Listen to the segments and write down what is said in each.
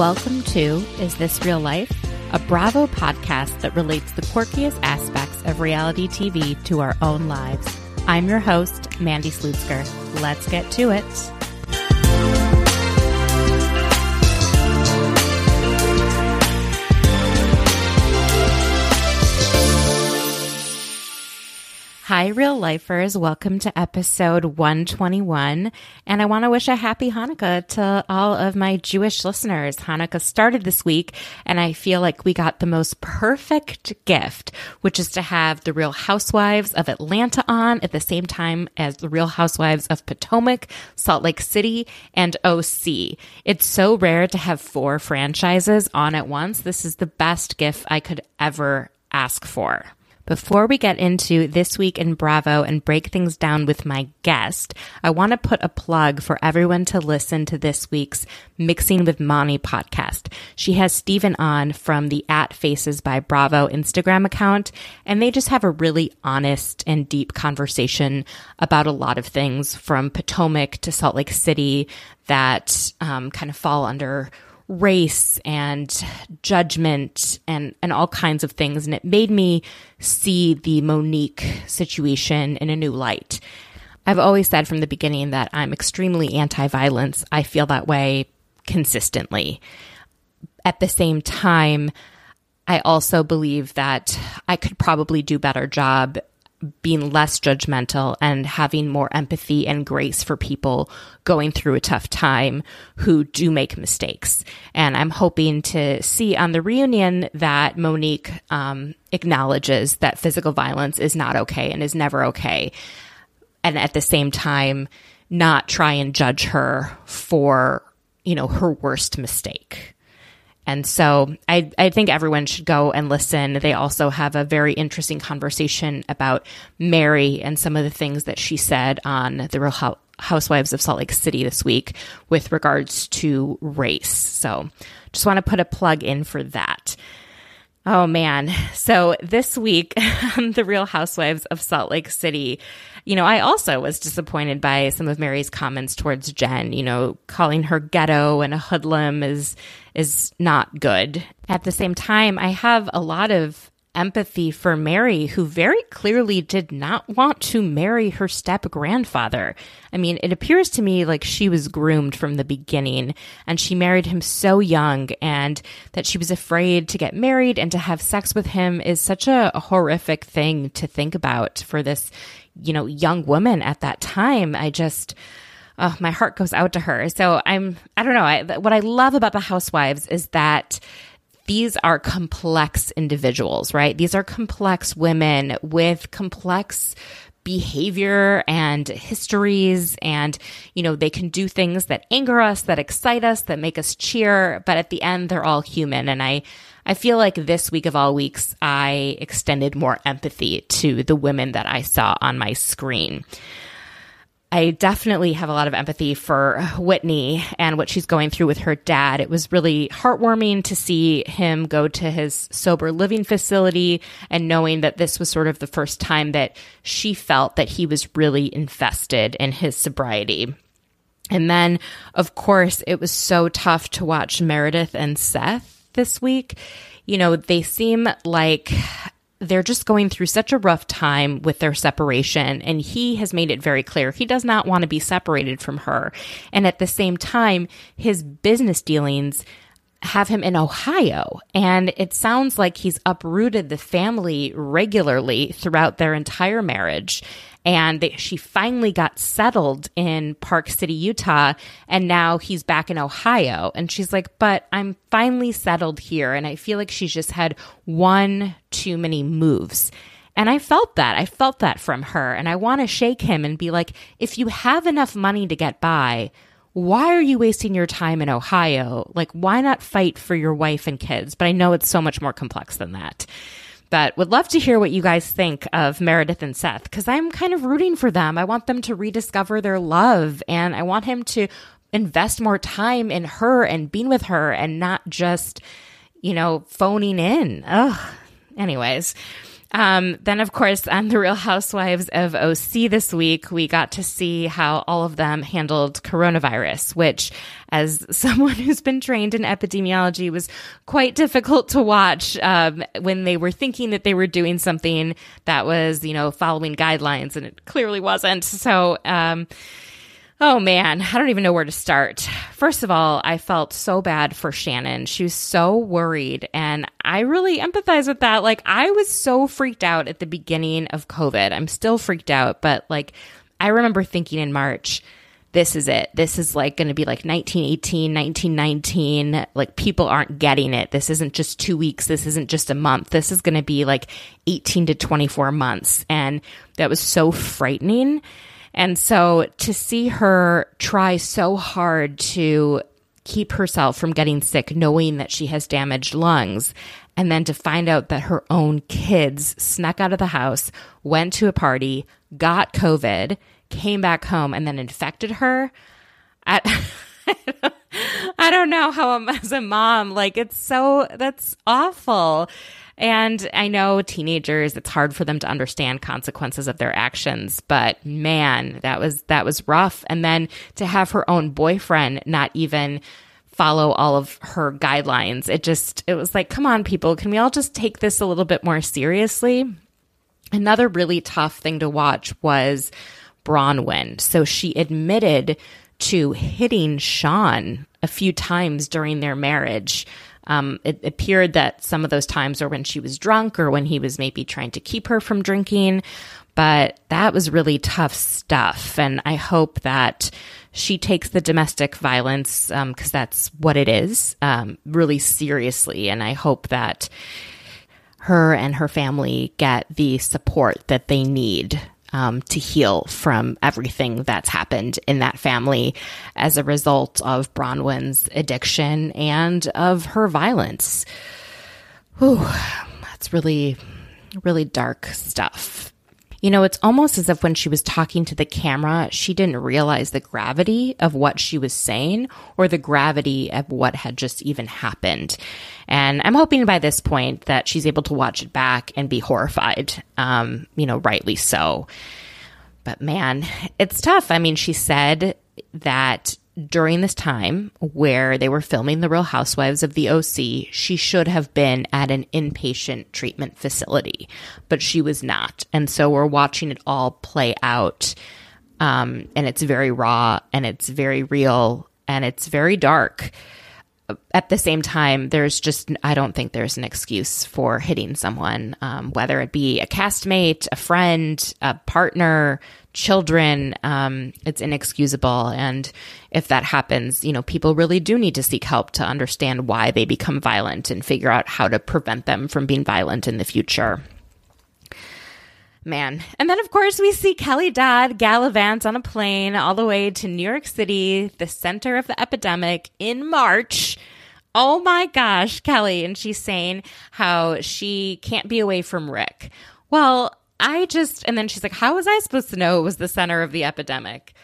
Welcome to Is This Real Life? A Bravo podcast that relates the quirkiest aspects of reality TV to our own lives. I'm your host, Mandy Slutsker. Let's get to it. Hi, real lifers. Welcome to episode 121. And I want to wish a happy Hanukkah to all of my Jewish listeners. Hanukkah started this week, and I feel like we got the most perfect gift, which is to have the Real Housewives of Atlanta on at the same time as the Real Housewives of Potomac, Salt Lake City, and OC. It's so rare to have four franchises on at once. This is the best gift I could ever ask for. Before we get into this week in Bravo and break things down with my guest, I want to put a plug for everyone to listen to this week's Mixing with Moni podcast. She has Steven on from the at Faces by Bravo Instagram account, and they just have a really honest and deep conversation about a lot of things from Potomac to Salt Lake City that um, kind of fall under race and judgment and and all kinds of things and it made me see the Monique situation in a new light. I've always said from the beginning that I'm extremely anti-violence. I feel that way consistently. At the same time, I also believe that I could probably do better job being less judgmental and having more empathy and grace for people going through a tough time who do make mistakes. And I'm hoping to see on the reunion that Monique um, acknowledges that physical violence is not okay and is never okay. And at the same time, not try and judge her for, you know, her worst mistake. And so I, I think everyone should go and listen. They also have a very interesting conversation about Mary and some of the things that she said on the Real Housewives of Salt Lake City this week with regards to race. So just want to put a plug in for that. Oh man. So this week, the Real Housewives of Salt Lake City, you know, I also was disappointed by some of Mary's comments towards Jen, you know, calling her ghetto and a hoodlum is is not good. At the same time, I have a lot of empathy for Mary, who very clearly did not want to marry her step grandfather. I mean, it appears to me like she was groomed from the beginning and she married him so young and that she was afraid to get married and to have sex with him is such a, horrific thing to think about for this, you know, young woman at that time. I just, oh, my heart goes out to her. So I'm, I don't know. I, what I love about the housewives is that these are complex individuals, right? These are complex women with complex behavior and histories and you know they can do things that anger us that excite us that make us cheer but at the end they're all human and i i feel like this week of all weeks i extended more empathy to the women that i saw on my screen I definitely have a lot of empathy for Whitney and what she's going through with her dad. It was really heartwarming to see him go to his sober living facility and knowing that this was sort of the first time that she felt that he was really invested in his sobriety. And then, of course, it was so tough to watch Meredith and Seth this week. You know, they seem like they're just going through such a rough time with their separation. And he has made it very clear he does not want to be separated from her. And at the same time, his business dealings have him in Ohio. And it sounds like he's uprooted the family regularly throughout their entire marriage and they, she finally got settled in Park City, Utah, and now he's back in Ohio. And she's like, "But I'm finally settled here." And I feel like she's just had one too many moves. And I felt that. I felt that from her. And I want to shake him and be like, if you have enough money to get by, why are you wasting your time in Ohio? Like, why not fight for your wife and kids? But I know it's so much more complex than that. But would love to hear what you guys think of Meredith and Seth because I'm kind of rooting for them. I want them to rediscover their love and I want him to invest more time in her and being with her and not just, you know, phoning in. Ugh. Anyways. Um, then, of course, on The Real Housewives of OC this week, we got to see how all of them handled coronavirus, which, as someone who's been trained in epidemiology, was quite difficult to watch um, when they were thinking that they were doing something that was, you know, following guidelines, and it clearly wasn't. So, um, Oh man, I don't even know where to start. First of all, I felt so bad for Shannon. She was so worried, and I really empathize with that. Like, I was so freaked out at the beginning of COVID. I'm still freaked out, but like, I remember thinking in March, this is it. This is like going to be like 1918, 1919. Like, people aren't getting it. This isn't just two weeks. This isn't just a month. This is going to be like 18 to 24 months. And that was so frightening. And so to see her try so hard to keep herself from getting sick, knowing that she has damaged lungs, and then to find out that her own kids snuck out of the house, went to a party, got COVID, came back home, and then infected her. I, I don't know how I'm as a mom, like it's so, that's awful. And I know teenagers, it's hard for them to understand consequences of their actions, but man, that was, that was rough. And then to have her own boyfriend not even follow all of her guidelines, it just, it was like, come on, people, can we all just take this a little bit more seriously? Another really tough thing to watch was Braunwyn. So she admitted to hitting Sean a few times during their marriage. Um, it appeared that some of those times were when she was drunk or when he was maybe trying to keep her from drinking. But that was really tough stuff. And I hope that she takes the domestic violence, because um, that's what it is, um, really seriously. And I hope that her and her family get the support that they need um, to heal from everything that's happened in that family as a result of Braunwyn's addiction and of her violence. Whew, that's really, really dark stuff. You know, it's almost as if when she was talking to the camera, she didn't realize the gravity of what she was saying or the gravity of what had just even happened. And I'm hoping by this point that she's able to watch it back and be horrified, um, you know, rightly so. But man, it's tough. I mean, she said that during this time where they were filming The Real Housewives of the OC, she should have been at an inpatient treatment facility, but she was not. And so we're watching it all play out. Um, and it's very raw and it's very real and it's very dark. At the same time, there's just, I don't think there's an excuse for hitting someone, um, whether it be a castmate, a friend, a partner, children, um, it's inexcusable. And if that happens, you know, people really do need to seek help to understand why they become violent and figure out how to prevent them from being violent in the future. Man. And then, of course, we see Kelly Dodd gallivant on a plane all the way to New York City, the center of the epidemic, in March. Oh my gosh, Kelly. And she's saying how she can't be away from Rick. Well, I just, and then she's like, How was I supposed to know it was the center of the epidemic?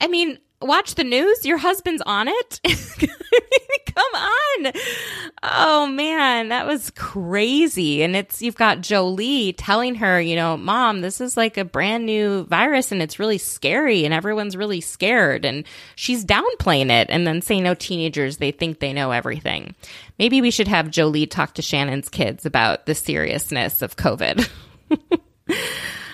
I mean, watch the news. Your husband's on it. Come on. Oh man, that was crazy. And it's, you've got Jolie telling her, you know, mom, this is like a brand new virus and it's really scary and everyone's really scared. And she's downplaying it and then saying, no, teenagers, they think they know everything. Maybe we should have Jolie talk to Shannon's kids about the seriousness of COVID.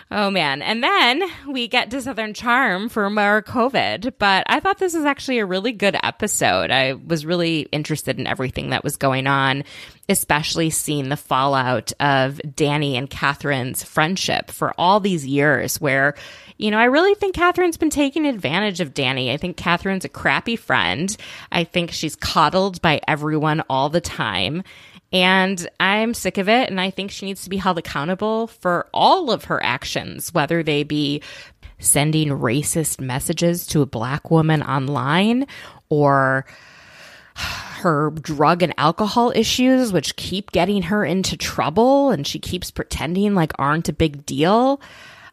Oh man. And then we get to Southern Charm for more COVID. But I thought this was actually a really good episode. I was really interested in everything that was going on, especially seeing the fallout of Danny and Kathryn's friendship for all these years where, you know, I really think Kathryn's been taking advantage of Danny. I think Kathryn's a crappy friend. I think she's coddled by everyone all the time. And I'm sick of it. And I think she needs to be held accountable for all of her actions, whether they be sending racist messages to a black woman online or her drug and alcohol issues, which keep getting her into trouble and she keeps pretending like aren't a big deal.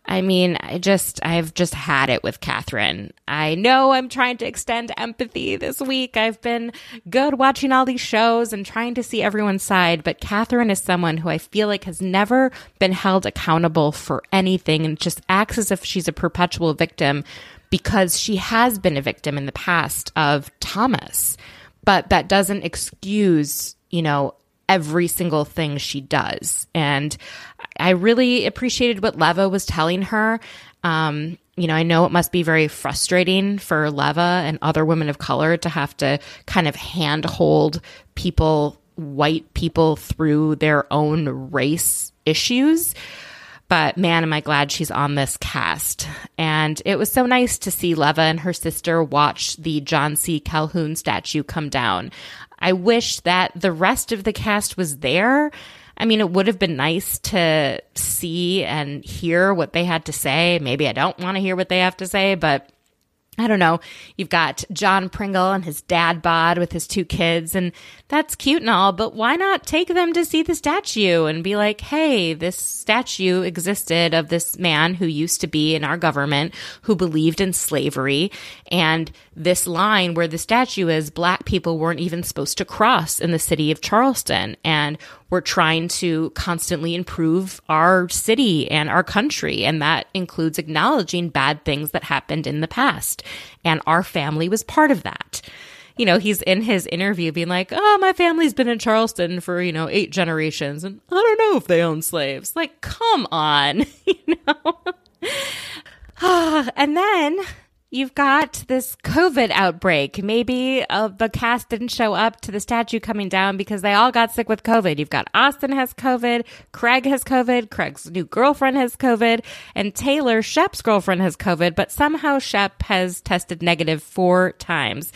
I mean, I just, I've just had it with Kathryn. I know I'm trying to extend empathy this week. I've been good watching all these shows and trying to see everyone's side, but Kathryn is someone who I feel like has never been held accountable for anything and just acts as if she's a perpetual victim because she has been a victim in the past of Thomas. But that doesn't excuse, you know, every single thing she does. And I really appreciated what Leva was telling her. Um, you know, I know it must be very frustrating for Leva and other women of color to have to kind of handhold people, white people, through their own race issues. But man, am I glad she's on this cast. And it was so nice to see Leva and her sister watch the John C. Calhoun statue come down. I wish that the rest of the cast was there. I mean, it would have been nice to see and hear what they had to say. Maybe I don't want to hear what they have to say, but I don't know. You've got John Pringle and his dad bod with his two kids, and that's cute and all, but why not take them to see the statue and be like, hey, this statue existed of this man who used to be in our government who believed in slavery. And this line where the statue is, black people weren't even supposed to cross in the city of Charleston. And we're trying to constantly improve our city and our country. And that includes acknowledging bad things that happened in the past. And our family was part of that you know, he's in his interview being like, oh, my family's been in Charleston for, you know, eight generations and I don't know if they own slaves. Like, come on, you know? and then you've got this COVID outbreak. Maybe uh, the cast didn't show up to the statue coming down because they all got sick with COVID. You've got Austin has COVID, Craig has COVID, Craig's new girlfriend has COVID, and Taylor, Shep's girlfriend, has COVID, but somehow Shep has tested negative four times.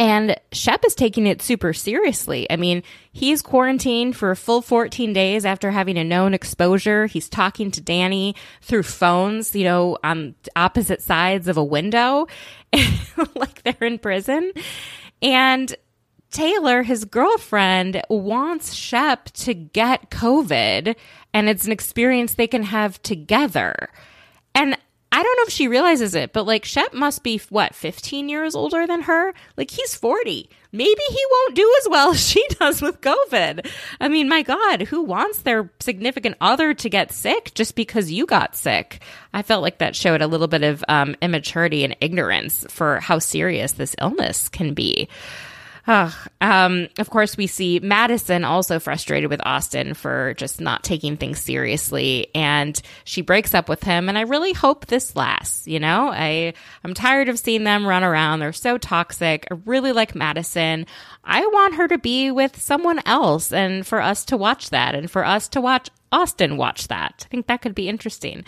And Shep is taking it super seriously. I mean, he's quarantined for a full 14 days after having a known exposure. He's talking to Danny through phones, you know, on opposite sides of a window, like they're in prison. And Taylor, his girlfriend, wants Shep to get COVID, and it's an experience they can have together. And I don't know if she realizes it, but like Shep must be what, 15 years older than her? Like he's 40. Maybe he won't do as well as she does with COVID. I mean, my God, who wants their significant other to get sick just because you got sick? I felt like that showed a little bit of um, immaturity and ignorance for how serious this illness can be. Um, of course, we see Madison also frustrated with Austin for just not taking things seriously, and she breaks up with him. And I really hope this lasts. You know, I I'm tired of seeing them run around. They're so toxic. I really like Madison. I want her to be with someone else, and for us to watch that, and for us to watch Austin watch that. I think that could be interesting.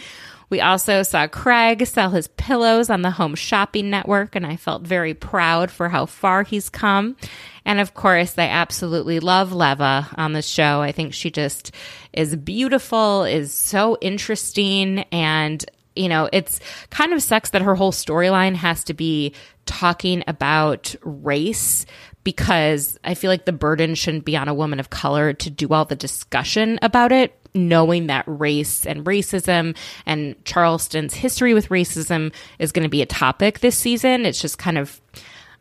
We also saw Craig sell his pillows on the Home Shopping Network, and I felt very proud for how far he's come. And of course, I absolutely love Leva on the show. I think she just is beautiful, is so interesting, and you know, it's kind of sucks that her whole storyline has to be talking about race because I feel like the burden shouldn't be on a woman of color to do all the discussion about it knowing that race and racism and Charleston's history with racism is going to be a topic this season. It's just kind of,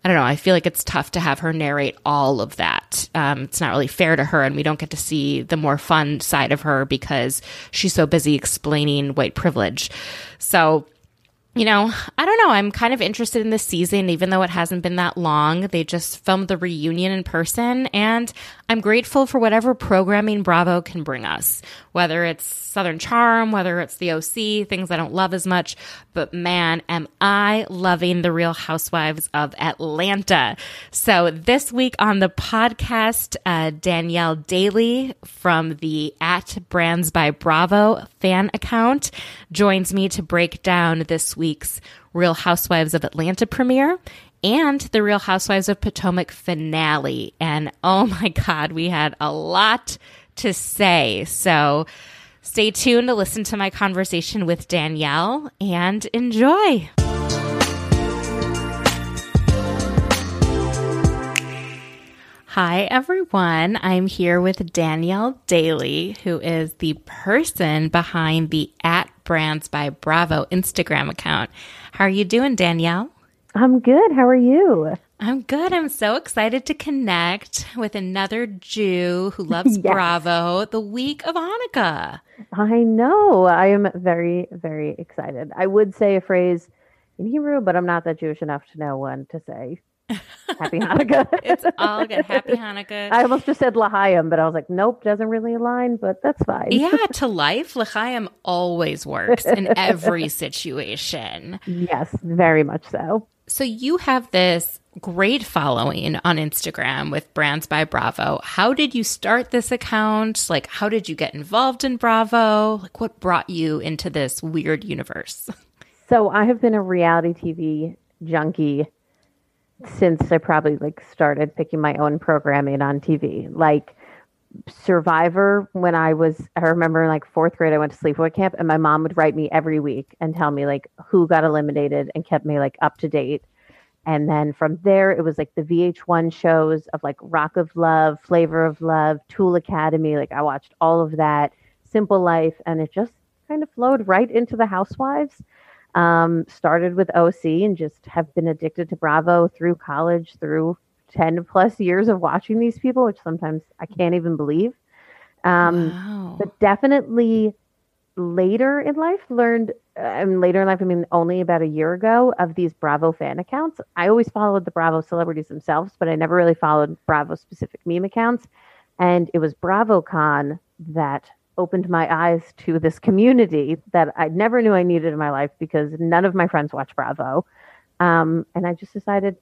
I don't know. I feel like it's tough to have her narrate all of that. Um, it's not really fair to her, and we don't get to see the more fun side of her because she's so busy explaining white privilege. So you know, I don't know. I'm kind of interested in this season, even though it hasn't been that long. They just filmed the reunion in person, and I'm grateful for whatever programming Bravo can bring us, whether it's Southern Charm, whether it's the OC, things I don't love as much. But man, am I loving the Real Housewives of Atlanta. So this week on the podcast, uh, Danielle Daly from the at Brands by Bravo fan account joins me to break down this week's Real Housewives of Atlanta premiere and the Real Housewives of Potomac finale. And oh my God, we had a lot to say. So stay tuned to listen to my conversation with Danielle and enjoy. Hi, everyone. I'm here with Danielle Daly, who is the person behind the at Brands by Bravo Instagram account. How are you doing, Danielle? I'm good. How are you? I'm good. I'm so excited to connect with another Jew who loves yes. Bravo the week of Hanukkah. I know. I am very, very excited. I would say a phrase in Hebrew, but I'm not that Jewish enough to know one to say. Happy Hanukkah. it's all good. Happy Hanukkah. I almost just said L'chaim, but I was like, nope, doesn't really align, but that's fine. yeah, to life, L'chaim always works in every situation. Yes, very much so. So you have this great following on Instagram with Brands by Bravo. How did you start this account? Like, how did you get involved in Bravo? Like, what brought you into this weird universe? So I have been a reality TV junkie since I probably like started picking my own programming on TV. Like Survivor, when I was, I remember like fourth grade, I went to sleepaway camp, and my mom would write me every week and tell me like who got eliminated and kept me like up to date. And then from there, it was like the VH1 shows of like Rock of Love, Flavor of Love, Tool Academy. Like I watched all of that, Simple Life, and it just kind of flowed right into the Housewives. Um, started with OC and just have been addicted to Bravo through college, through 10 plus years of watching these people, which sometimes I can't even believe. Um, wow. But definitely later in life learned, uh, and later in life, I mean, only about a year ago, of these Bravo fan accounts. I always followed the Bravo celebrities themselves, but I never really followed Bravo specific meme accounts. And it was BravoCon that opened my eyes to this community that I never knew I needed in my life because none of my friends watch Bravo. Um, and I just decided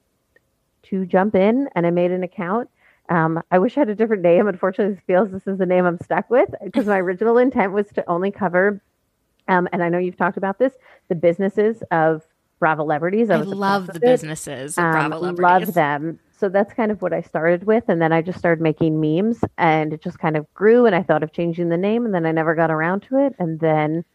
to jump in and I made an account. Um, I wish I had a different name. Unfortunately, this feels this is the name I'm stuck with because my original intent was to only cover, um, and I know you've talked about this, the businesses of Bravo celebrities. I, I love the businesses of Bravo um, Love them so that's kind of what I started with. And then I just started making memes and it just kind of grew. And I thought of changing the name and then I never got around to it. And then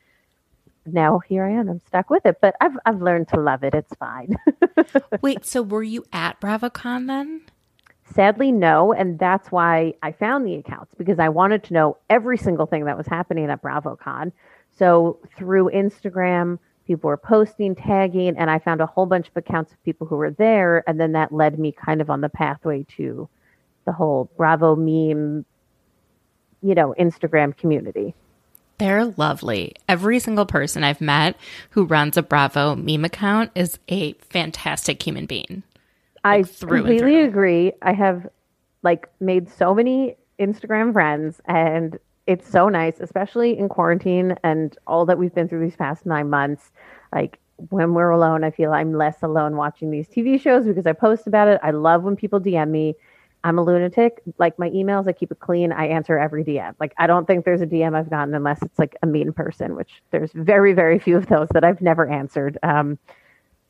now here I am. I'm stuck with it, but I've, I've learned to love it. It's fine. Wait, so were you at BravoCon then? Sadly, no. And that's why I found the accounts because I wanted to know every single thing that was happening at BravoCon. So through Instagram, people were posting, tagging, and I found a whole bunch of accounts of people who were there. And then that led me kind of on the pathway to the whole Bravo meme, you know, Instagram community. They're lovely. Every single person I've met who runs a Bravo meme account is a fantastic human being. Like, I completely agree. I have like made so many Instagram friends and it's so nice, especially in quarantine and all that we've been through these past nine months. Like when we're alone, I feel I'm less alone watching these TV shows because I post about it. I love when people DM me. I'm a lunatic. Like my emails, I keep it clean. I answer every DM. Like I don't think there's a DM I've gotten unless it's like a mean person, which there's very, very few of those that I've never answered. Um,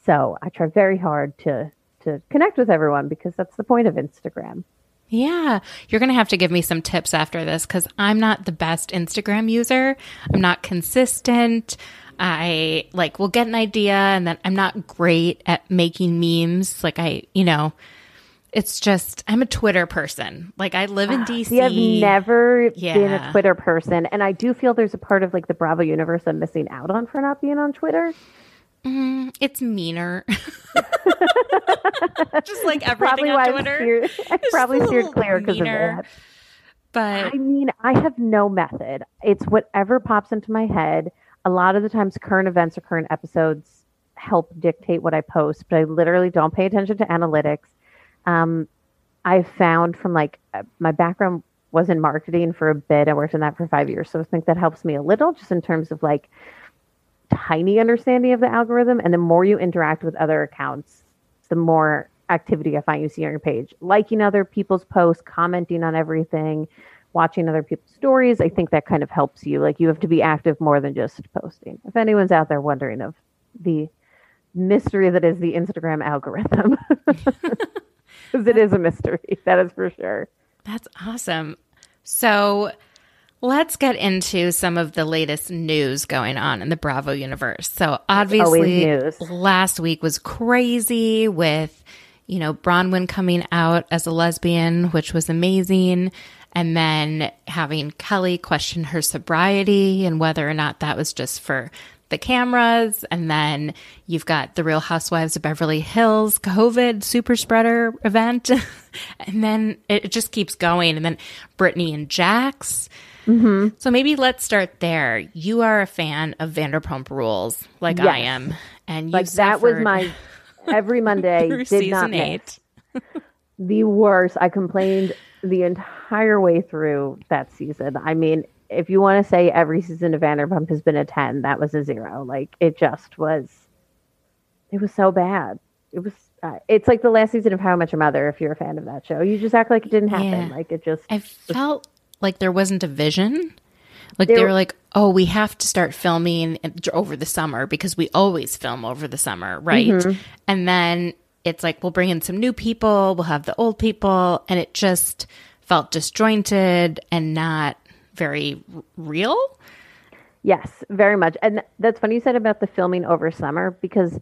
so I try very hard to to connect with everyone because that's the point of Instagram. Yeah, you're going to have to give me some tips after this because I'm not the best Instagram user. I'm not consistent. I like will get an idea and then I'm not great at making memes. Like I, you know, it's just I'm a Twitter person. Like I live in DC. I've never yeah. been a Twitter person, and I do feel there's a part of like the Bravo universe I'm missing out on for not being on Twitter. Mm, it's meaner. Just like everything on Twitter. Steered, I probably steered clear because of that. But I mean, I have no method. It's whatever pops into my head. A lot of the times, current events or current episodes help dictate what I post, but I literally don't pay attention to analytics. Um, I've found from like uh, my background was in marketing for a bit. I worked in that for five years, so I think that helps me a little, just in terms of like tiny understanding of the algorithm. And the more you interact with other accounts, the more activity I find you see on your page. Liking other people's posts, commenting on everything, watching other people's stories. I think that kind of helps you. Like you have to be active more than just posting. If anyone's out there wondering of the mystery that is the Instagram algorithm. Because it is a mystery, that is for sure. That's awesome. So let's get into some of the latest news going on in the Bravo universe. So obviously, last week was crazy with, you know, Braunwyn coming out as a lesbian, which was amazing. And then having Kelly question her sobriety and whether or not that was just for the cameras. And then you've got the Real Housewives of Beverly Hills COVID super spreader event. and then it just keeps going. And then Brittany and Jax. Mm-hmm. So maybe let's start there. You are a fan of Vanderpump Rules, like I am, and you Like that was my every Monday did not season miss. eight. the worst. I complained the entire way through that season. I mean, if you want to say every season of Vanderpump has been a 10, that was a zero. Like, it just was, it was so bad. It was, uh, it's like the last season of How Met Your Mother, if you're a fan of that show. You just act like it didn't happen. Yeah. Like, it just, I felt like there wasn't a vision. Like they were like, "Oh, we have to start filming over the summer because we always film over the summer, right?" Mm-hmm. And then it's like we'll bring in some new people, we'll have the old people, and it just felt disjointed and not very real. Yes, very much. And that's funny you said about the filming over summer because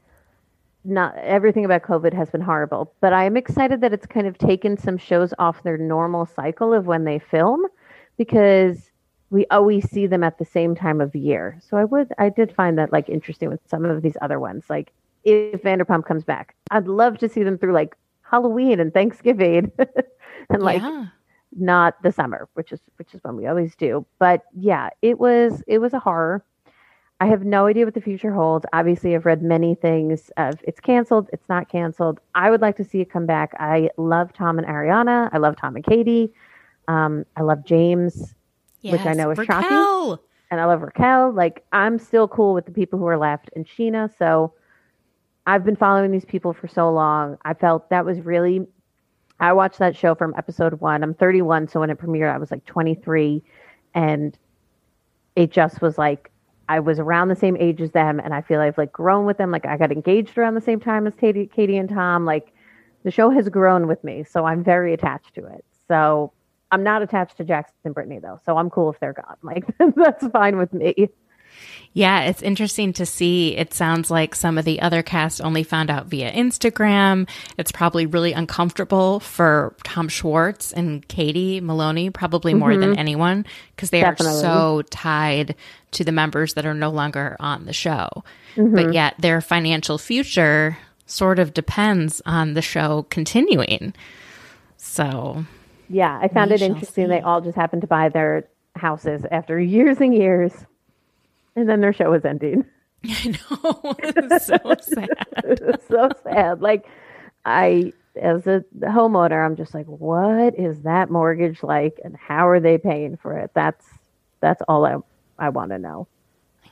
not everything about COVID has been horrible. But I am excited that it's kind of taken some shows off their normal cycle of when they film because we always see them at the same time of year. So I would I did find that like interesting with some of these other ones. Like if Vanderpump comes back, I'd love to see them through like Halloween and Thanksgiving and like yeah. Not the summer, which is which is when we always do. But yeah, it was it was a horror. I have no idea what the future holds. Obviously, I've read many things of it's canceled, it's not canceled. I would like to see it come back. I love Tom and Ariana. I love Tom and Katie. Um, I love James, which I know is shocking. And I love Raquel. Like I'm still cool with the people who are left and Scheana. So I've been following these people for so long. I felt that was really. I watched that show from episode one. I'm 31, so when it premiered, I was like 23, and it just was like I was around the same age as them, and I feel I've like grown with them. Like I got engaged around the same time as Katie, Katie and Tom. Like the show has grown with me, so I'm very attached to it. So I'm not attached to Jackson and Brittany though, so I'm cool if they're gone. Like that's fine with me. Yeah, it's interesting to see. It sounds like some of the other cast only found out via Instagram. It's probably really uncomfortable for Tom Schwartz and Katie Maloney, probably more than mm-hmm. anyone, because they Definitely. are so tied to the members that are no longer on the show. But mm-hmm. yet their financial future sort of depends on the show continuing. So, Yeah, I found it interesting. They all just happened to buy their houses after years and years, and then their show was ending. I know. It's so sad. It's so sad. Like, I, as a homeowner, I'm just like, what is that mortgage like, and how are they paying for it? That's that's all I I want to know.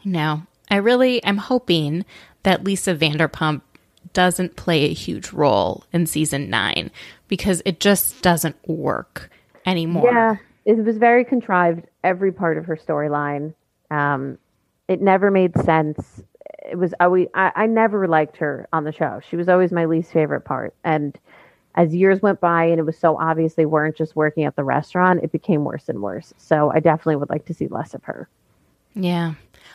No, I really am hoping that Lisa Vanderpump doesn't play a huge role in season nine because it just doesn't work anymore. Yeah, it was very contrived. Every part of her storyline, um, it never made sense. It was always I, I never liked her on the show. She was always my least favorite part. And as years went by, and it was so obvious they weren't just working at the restaurant, it became worse and worse. So I definitely would like to see less of her. Yeah.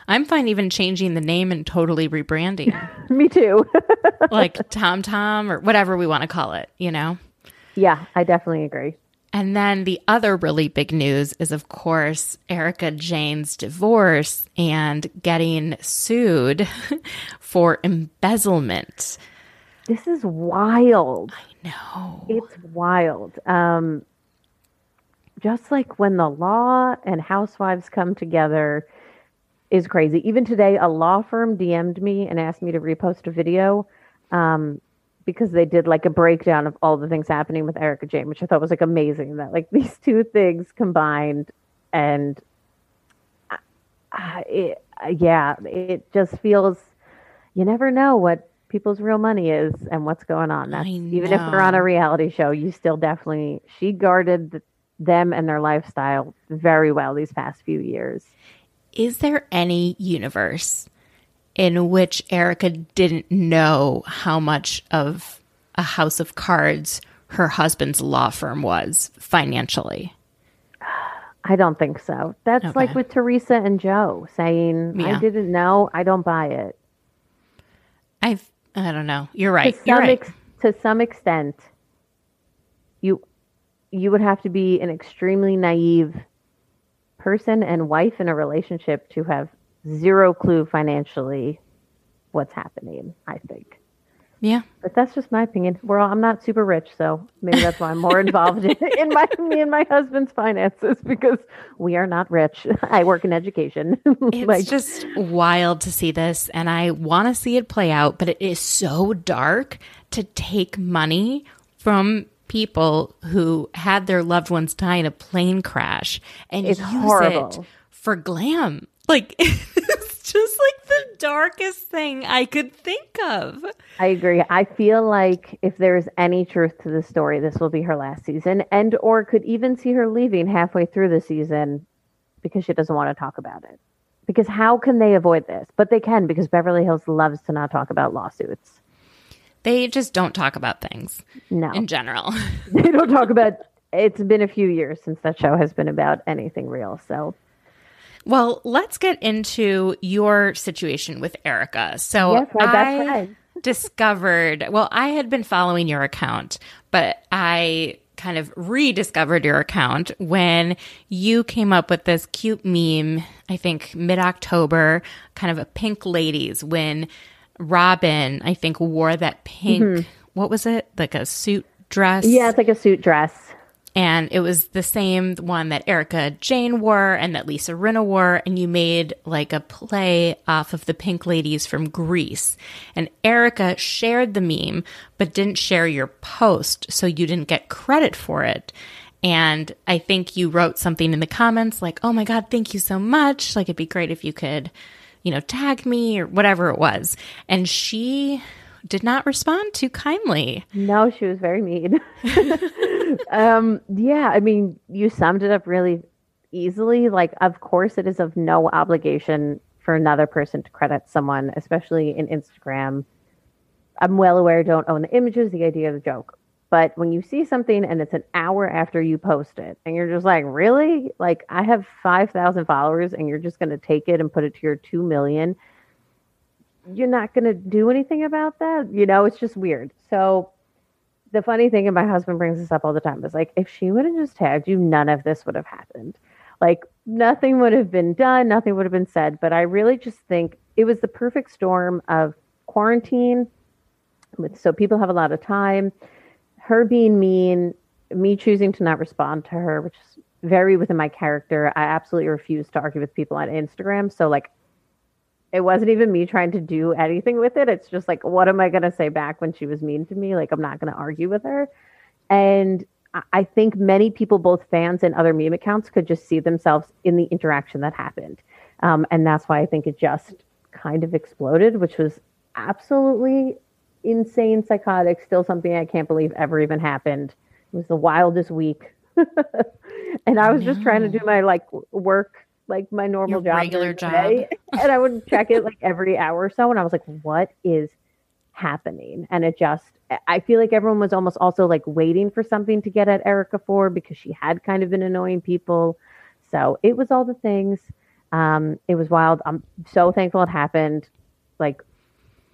I'm fine even changing the name and totally rebranding, Me too. like Tom Tom or whatever we want to call it, you know? yeah, I definitely agree. And then the other really big news is, of course, Erika Jayne's divorce and getting sued for embezzlement. This is wild. No. It's wild. Um, just like when the law and housewives come together is crazy. Even today, a law firm DM'd me and asked me to repost a video um, because they did like a breakdown of all the things happening with Erika Jayne, which I thought was like amazing. That like these two things combined, and uh, uh, it, uh, yeah, it just feels you never know what people's real money is and what's going on. That's even if they're on a reality show, you still definitely she guarded th- them and their lifestyle very well these past few years. Is there any universe in which Erika didn't know how much of a house of cards her husband's law firm was financially. I don't think so. That's Okay. like with Teresa and Joe saying, Yeah. I didn't know, I don't buy it. I've I don't know. You're right. some, You're right. ex- to some extent, you you would have to be an extremely naive person and wife in a relationship to have zero clue financially what's happening, I think. yeah. But that's just my opinion. We're all, I'm not super rich, so maybe that's why I'm more involved in, in my me and my husband's finances because we are not rich. I work in education. It's like just wild to see this, and I want to see it play out, but it is so dark to take money from people who had their loved ones die in a plane crash and It's use horrible. it for glam. Like, it's just like the darkest thing I could think of. I agree. I feel like if there's any truth to the story, this will be her last season, and or could even see her leaving halfway through the season because she doesn't want to talk about it. Because how can they avoid this? But they can because Beverly Hills loves to not talk about lawsuits. They just don't talk about things No, in general. they don't talk about. It's been a few years since that show has been about anything real. So Well, let's get into your situation with Erika. So Yes, I discovered, well, I had been following your account, but I kind of rediscovered your account when you came up with this cute meme, I think mid October, kind of a pink ladies when Robyn, I think, wore that pink, what was it? Like a suit dress? Mm-hmm. yeah, it's like a suit dress. And it was the same one that Erika Jayne wore and that Lisa Rinna wore, and you made like a play off of the Pink Ladies from Grease. And Erika shared the meme, but didn't share your post, so you didn't get credit for it. And I think you wrote something in the comments like, "Oh my god, thank you so much! Like it'd be great if you could, you know, tag me or whatever it was." And she did not respond too kindly. No, she was very mean. um, yeah, I mean, you summed it up really easily. Like, of course, it is of no obligation for another person to credit someone, especially in Instagram. I'm well aware, don't own the images, the idea of the joke. But when you see something and it's an hour after you post it, and you're just like, really? Like, I have 5,000 followers, and you're just going to take it and put it to your 2 million you're not going to do anything about that. You know, it's just weird. So the funny thing, and my husband brings this up all the time, is like, if she would have just tagged you, none of this would have happened. Like, nothing would have been done, nothing would have been said. But I really just think it was the perfect storm of quarantine. With, so people have a lot of time. Her being mean, me choosing to not respond to her, which is very within my character. I absolutely refuse to argue with people on Instagram. So, like, it wasn't even me trying to do anything with it. It's just like, what am I going to say back when she was mean to me? Like, I'm not going to argue with her. And I- think many people, both fans and other meme accounts, could just see themselves in the interaction that happened. Um, and that's why I think it just kind of exploded, which was absolutely insane, psychotic, still something I can't believe ever even happened. It was the wildest week. and I was just trying to do my like work, like my normal Your job. regular the and I would check it like every hour or so. And I was like, what is happening? And it just, I feel like everyone was almost also like waiting for something to get at Erika for because she had kind of been annoying people. So it was all the things. Um, it was wild. I'm so thankful it happened. Like,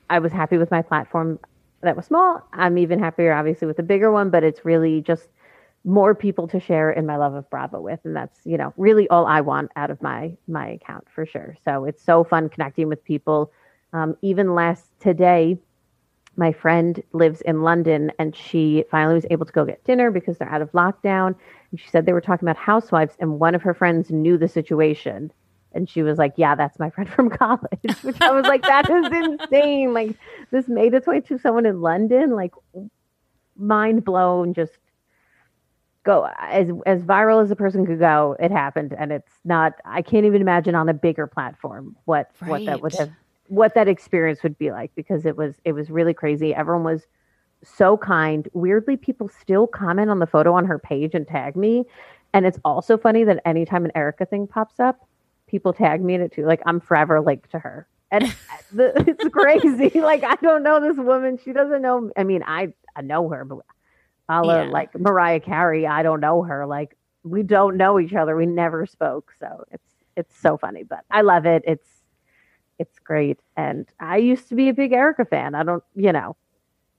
I was happy with my platform that was small. I'm even happier, obviously, with the bigger one, but it's really just more people to share in my love of Bravo with, and that's you know really all I want out of my my account for sure. So it's so fun connecting with people. Um, even last today, my friend lives in London, and she finally was able to go get dinner because they're out of lockdown. And she said they were talking about housewives, and one of her friends knew the situation. And she was like, Yeah, that's my friend from college. Which I was like, That is insane. Like, this made its way to someone in London. Like, mind blown. Just go as as viral as a person could go. It happened, and it's not. I can't even imagine on a bigger platform what what that would have what that experience would be like because it was it was really crazy. Everyone was so kind. Weirdly, people still comment on the photo on her page and tag me. And it's also funny that anytime an Erika thing pops up, people tag me in it too. Like I'm forever linked to her. And the, it's crazy. like I don't know this woman. She doesn't know. I mean, I I know her, but a la, Yeah. like Mariah Carey, I don't know her. Like we don't know each other. We never spoke. So it's it's so funny, but I love it. It's it's great. And I used to be a big Erika fan. I don't, you know,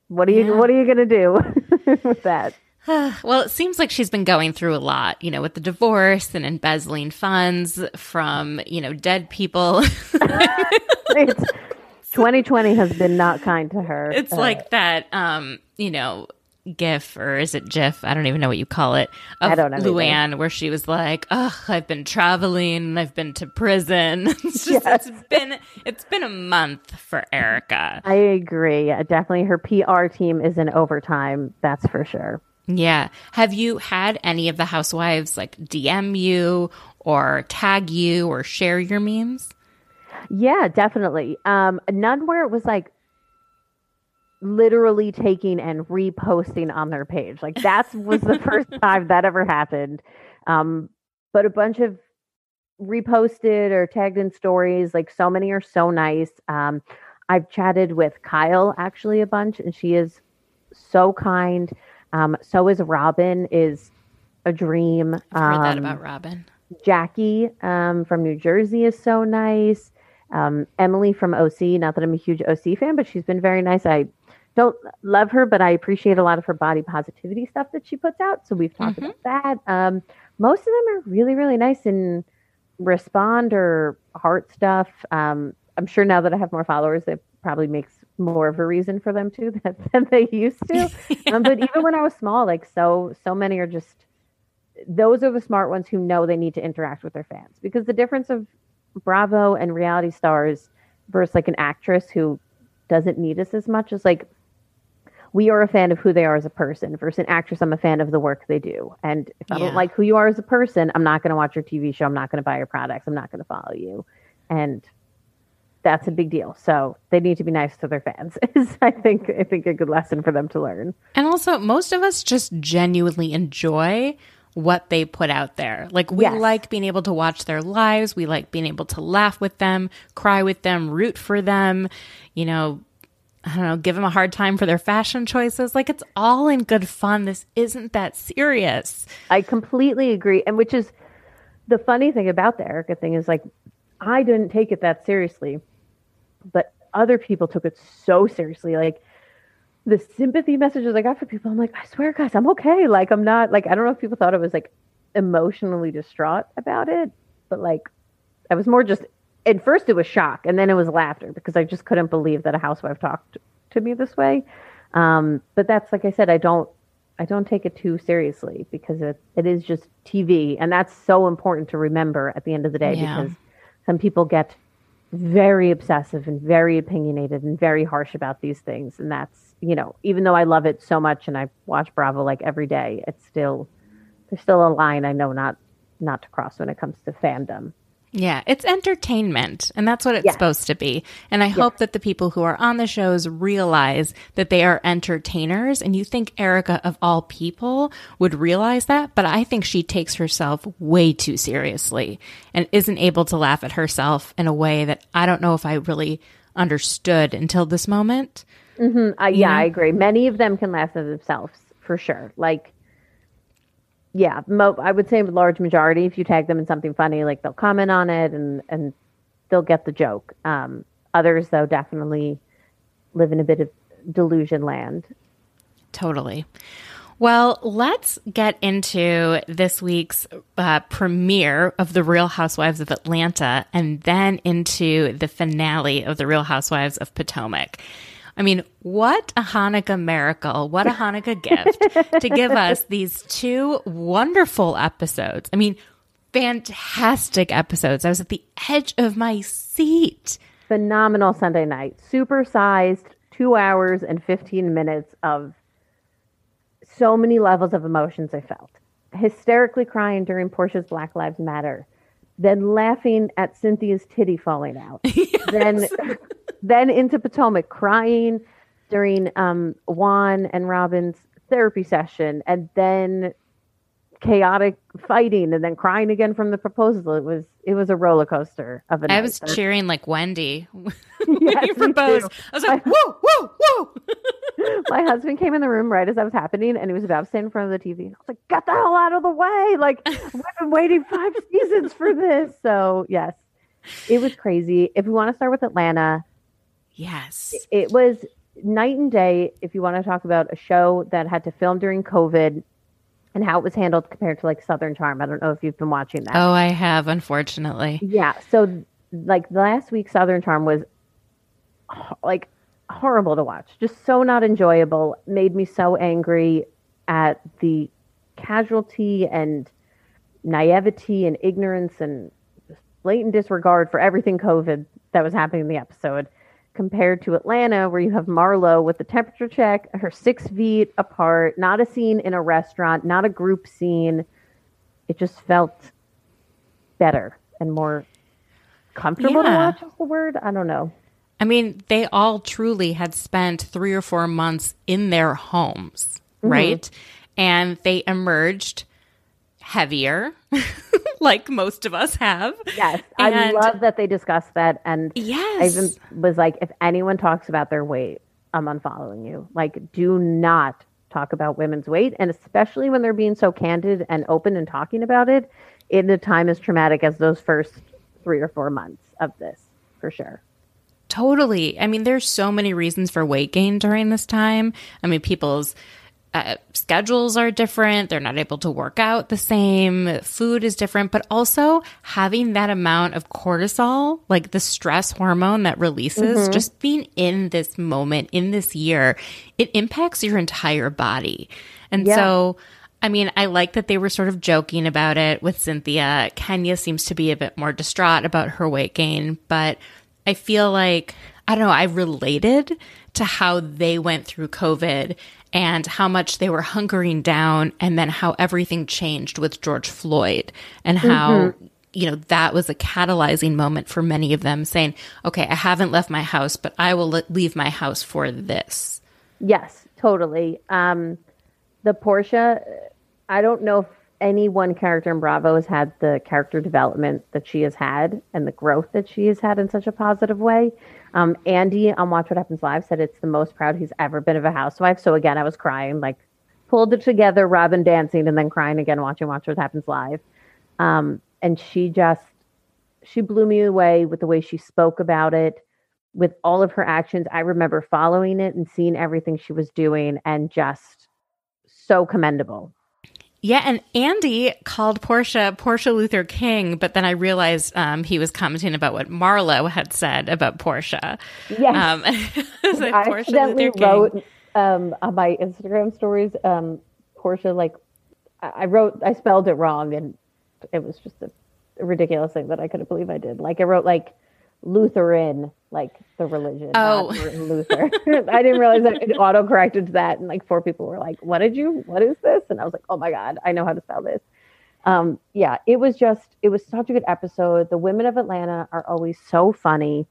what are you Yeah. what are you gonna do with that? well, it seems like she's been going through a lot, you know, with the divorce and embezzling funds from, you know, dead people. It's 2020 has been not kind to her. it's Uh, like that, um, you know, GIF or is it GIF? I don't even know what you call it. Of I don't know either. Luann, where she was like, "Oh, I've been traveling, I've been to prison." It's just, Yes. it's been it's been a month for Erika. I agree. Uh, Definitely her PR team is in overtime. That's for sure. Yeah. Have you had any of the housewives like DM you or tag you or share your memes? Yeah, definitely. Um, none where it was like literally taking and reposting on their page. Like that was the first time that ever happened. Um, but a bunch of reposted or tagged in stories. Like so many are so nice. Um, I've chatted with Kyle actually a bunch, and she is so kind. Um, so is Robyn. Is a dream. I've heard that Um, about Robyn. Jackie um, from New Jersey is so nice. Um, Emily from OC, not that I'm a huge OC fan, but she's been very nice. I don't love her, but I appreciate a lot of her body positivity stuff that she puts out. So we've talked about that. Um, most of them are really, really nice and respond or heart stuff. Um, I'm sure now that I have more followers, it probably makes more of a reason for them to than, than they used to. um, but even when I was small, like so, so many are just those are the smart ones who know they need to interact with their fans because the difference of Bravo and reality stars versus like an actress who doesn't need us as much is like we are a fan of who they are as a person versus an actress i'm a fan of the work they do and if i Yeah. don't like who you are as a person i'm not going to watch your tv show i'm not going to buy your products i'm not going to follow you and that's a big deal so they need to be nice to their fans is i think i think a good lesson for them to learn And also, most of us just genuinely enjoy what they put out there. Like, we Yes. like being able to watch their lives. We like being able to laugh with them, cry with them, root for them, you know, I don't know, give them a hard time for their fashion choices. Like, it's all in good fun. This isn't that serious. I completely agree. And which is the funny thing about the Erika thing is like, I didn't take it that seriously, but other people took it so seriously. Like the sympathy messages I got for people, I'm like, I swear, guys, I'm okay. Like, I'm not like, I don't know if people thought I was like emotionally distraught about it, but like, I was more just, at first it was shock and then it was laughter because I just couldn't believe that a housewife talked to me this way. Um, but that's like I said, I don't I don't take it too seriously because it, it is just TV. And that's so important to remember at the end of the day Yeah. because some people get very obsessive and very opinionated and very harsh about these things. And that's, you know, even though I love it so much and I watch Bravo like every day, it's still, there's still a line I know not, not to cross when it comes to fandom. Yeah, it's entertainment, and that's what it's Yes. supposed to be. And I hope that the people who are on the shows realize that they are entertainers. And you think Erika, of all people, would realize that, but I think she takes herself way too seriously and isn't able to laugh at herself in a way that I don't know if I really understood until this moment. Uh, yeah, I agree. Many of them can laugh at themselves for sure. Like, yeah, mo- I would say a large majority. If you tag them in something funny, like they'll comment on it and and they'll get the joke. Um, others, though, definitely live in a bit of delusion land. Totally. Well, let's get into this week's uh, premiere of The Real Housewives of Atlanta and then into the finale of The Real Housewives of Potomac. I mean, what a Hanukkah miracle. What a Hanukkah gift to give us these two wonderful episodes. I mean, fantastic episodes. I was at the edge of my seat. Phenomenal Sunday night, super sized, two hours and fifteen minutes of so many levels of emotions. I felt hysterically crying during Portia's Black Lives Matter, then laughing at Cynthia's titty falling out, then then into Potomac crying during um, Juan and Robyn's therapy session, and then chaotic fighting and then crying again from the proposal. It was it was a roller coaster of a I night. was That's- cheering like Wendy when Yes, you proposed. I was like, woo, woo, woo. My husband came in the room right as that was happening, and he was about to stand in front of the TV. I was like, "Get the hell out of the way!" Like we've been waiting five seasons for this. So yes, it was crazy. If we want to start with Atlanta, Yes. it was night and day. If you want to talk about a show that had to film during COVID and how it was handled compared to like Southern Charm, I don't know if you've been watching that. Oh, I have, unfortunately. Yeah. So, like last week, Southern Charm was like horrible to watch. Just so not enjoyable. Made me so angry at the casualty and naivety and ignorance and blatant disregard for everything COVID that was happening in the episode. Compared to Atlanta, where you have Marlo with the temperature check, her six feet apart, not a scene in a restaurant, not a group scene. It just felt better and more comfortable to watch is the word i don't know I mean, they all truly had spent three or four months in their homes, Mm-hmm. right? And they emerged heavier, like most of us have. yes i love that they discussed that and i Yes. even was like if anyone talks about their weight i'm unfollowing you like do not talk about women's weight and especially when they're being so candid and open and talking about it in a time as traumatic as those first three or four months of this for sure Totally. I mean, there's so many reasons for weight gain during this time. I mean, people's uh, schedules are different. They're not able to work out the same. Food is different, but also having that amount of cortisol, like the stress hormone that releases, just being in this moment, in this year, it impacts your entire body. And Yeah. so, I mean, I like that they were sort of joking about it with Cynthia. Kenya seems to be a bit more distraught about her weight gain, but I feel like, I don't know, I related to how they went through COVID and how much they were hunkering down, and then how everything changed with George Floyd and how. You know, that was a catalyzing moment for many of them saying, okay, I haven't left my house, but I will le- leave my house for this. Yes, totally. Um, the Portia, I don't know if any one character in Bravo has had the character development that she has had and the growth that she has had in such a positive way. Um, Andy on Watch What Happens Live said it's the most proud he's ever been of a housewife. So again, I was crying, like pulled it together, Robyn dancing, and then crying again watching Watch What Happens Live. Um, and she just she blew me away with the way she spoke about it with all of her actions. I remember following it and seeing everything she was doing and just so commendable. Yeah, and Andy called Portia Portia Luther King, but then I realized um, he was commenting about what Marlo had said about Portia. Yes. Um, I like, I Portia accidentally Luther King. wrote um, on my Instagram stories, um, Portia, like, I wrote, I spelled it wrong and it was just a, a ridiculous thing that I couldn't believe I did. Like, I wrote, like, Lutheran, like the religion. Oh. Luther. I didn't realize that it auto corrected to that. And like four people were like, What did you, what is this? And I was like, Oh my God, I know how to spell this. Um, yeah, it was just, it was such a good episode. The women of Atlanta are always so funny.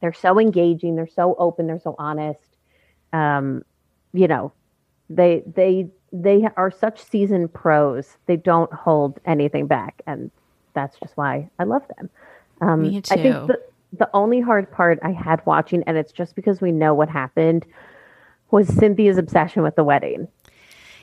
They're so engaging. They're so open. They're so honest. Um, you know, they, they, they are such seasoned pros. They don't hold anything back. And that's just why I love them. Um, Me I think too. the, the only hard part I had watching, and it's just because we know what happened, was Cynthia's obsession with the wedding.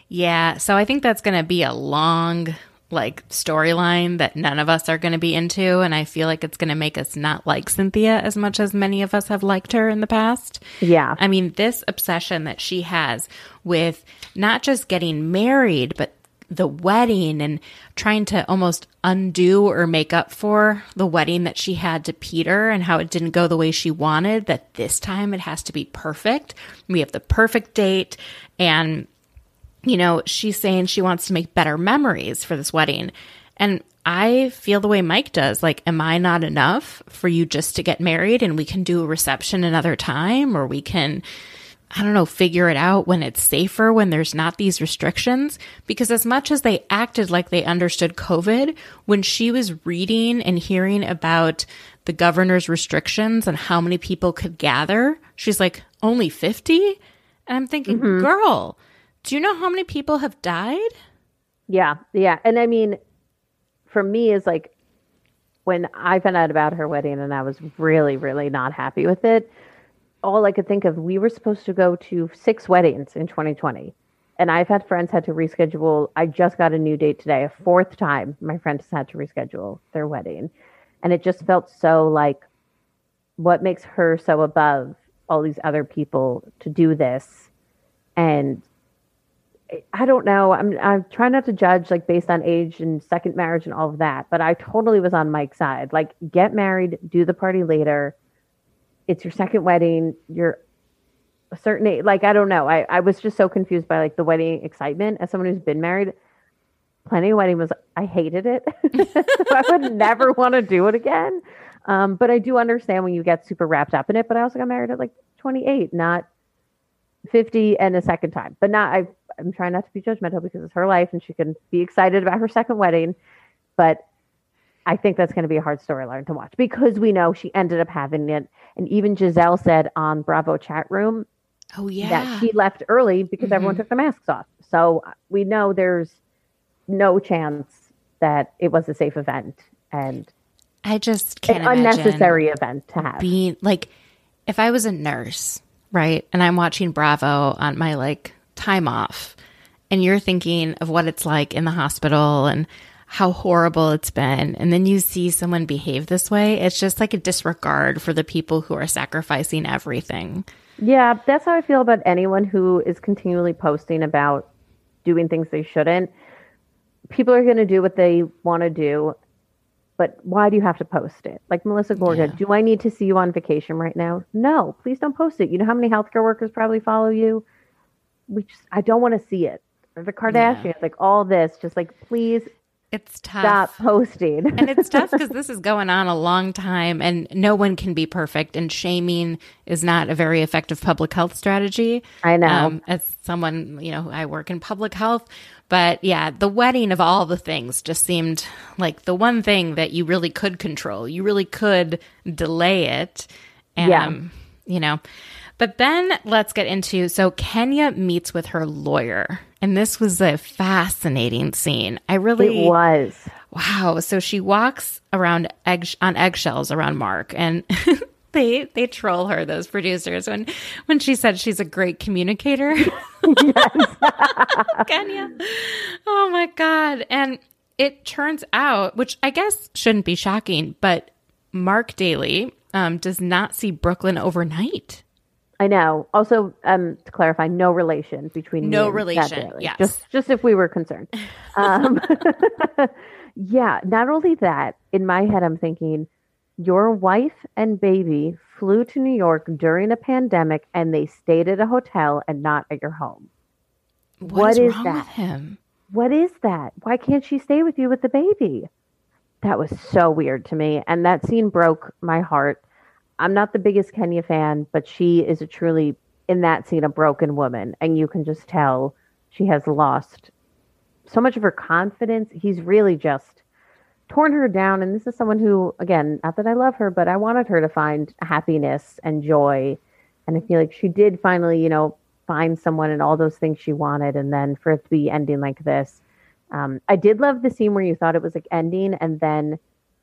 Yeah, so I think that's going to be a long like storyline that none of us are going to be into and I feel like it's going to make us not like Cynthia as much as many of us have liked her in the past. Yeah. I mean, this obsession that she has with not just getting married, but the wedding and trying to almost undo or make up for the wedding that she had to Peter and how it didn't go the way she wanted, that this time it has to be perfect. We have the perfect date and you know, she's saying she wants to make better memories for this wedding. And I feel the way Mike does. Like, am I not enough for you just to get married and we can do a reception another time or we can, I don't know, figure it out when it's safer, when there's not these restrictions? Because as much as they acted like they understood COVID, when she was reading and hearing about the governor's restrictions and how many people could gather, she's like, only 50? And I'm thinking, mm-hmm. girl, do you know how many people have died? Yeah, yeah. And I mean, for me, is like when I found out about her wedding and I was really, really not happy with it. All I could think of, we were supposed to go to six weddings in 2020. And I've had friends had to reschedule. I just got a new date today, a fourth time my friends had to reschedule their wedding. And it just felt so like, what makes her so above all these other people to do this? And I don't know. I'm I'm trying not to judge like based on age and second marriage and all of that, but I totally was on Mike's side. Like get married, do the party later. It's your second wedding. You're a certain age. Like I don't know. I I was just so confused by like the wedding excitement as someone who's been married. Plenty of wedding was I hated it. so I would never want to do it again. Um, but I do understand when you get super wrapped up in it. But I also got married at like 28, not 50 and a second time. But not I I'm trying not to be judgmental because it's her life and she can be excited about her second wedding. But I think that's going to be a hard storyline to watch because we know she ended up having it. And even Gizelle said on Bravo chat room Oh yeah. that she left early because everyone Mm-hmm. took the masks off. So uh, we know there's no chance that it was a safe event and I just can't an unnecessary event to have. being like if I was a nurse, right? And I'm watching Bravo on my like time off and you're thinking of what it's like in the hospital and how horrible it's been and then you see someone behave this way, it's just like a disregard for the people who are sacrificing everything. Yeah, that's how I feel about anyone who is continually posting about doing things they shouldn't. People are going to do what they want to do, but why do you have to post it? Like Melissa Gorga, do I need to see you on vacation right now? No, please don't post it. You know how many healthcare workers probably follow you? We just, I don't want to see it. Or the Kardashians, like all this, just like please It's tough. stop posting. and it's tough because this is going on a long time and no one can be perfect and shaming is not a very effective public health strategy I know. um, as someone you know i work in public health but yeah the wedding of all the things just seemed like the one thing that you really could control you really could delay it and Yeah. um, you know but then let's get into so Kenya meets with her lawyer. And this was a fascinating scene. I really it was. Wow. So she walks around egg on eggshells around Marc and they they troll her, those producers, when when she said she's a great communicator. Kenya. Oh my God. And it turns out, which I guess shouldn't be shocking, but Marc Daly um, does not see Brooklyn overnight. I know. Also, um, to clarify, no relation between No relation, yes. Just, just if we were concerned. Um, yeah. Not only that, in my head, I'm thinking, your wife and baby flew to New York during a pandemic, and they stayed at a hotel and not at your home. What is is wrong that? with him? What is that? Why can't she stay with you with the baby? That was so weird to me, and that scene broke my heart. I'm not the biggest Kenya fan, but she is a truly in that scene a broken woman, and you can just tell she has lost so much of her confidence. He's really just torn her down, and this is someone who, again, not that I love her, but I wanted her to find happiness and joy, and I feel like she did finally, you know, find someone and all those things she wanted, and then for it to be ending like this. Um, I did love the scene where you thought it was like ending, and then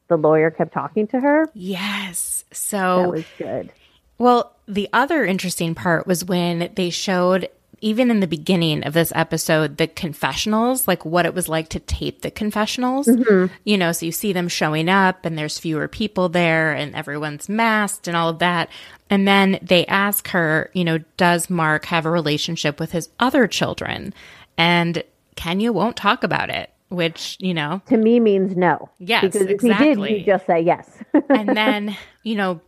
the lawyer kept talking to her. Yes. So that was good. Well, the other interesting part was when they showed, even in the beginning of this episode, the confessionals, like what it was like to tape the confessionals. Mm-hmm. You know, so you see them showing up and there's fewer people there and everyone's masked and all of that. And then they ask her, you know, does Marc have a relationship with his other children? And Kenya won't talk about it, which, you know, To me means no. Yes, because if he exactly. did, he'd just say yes. and then you know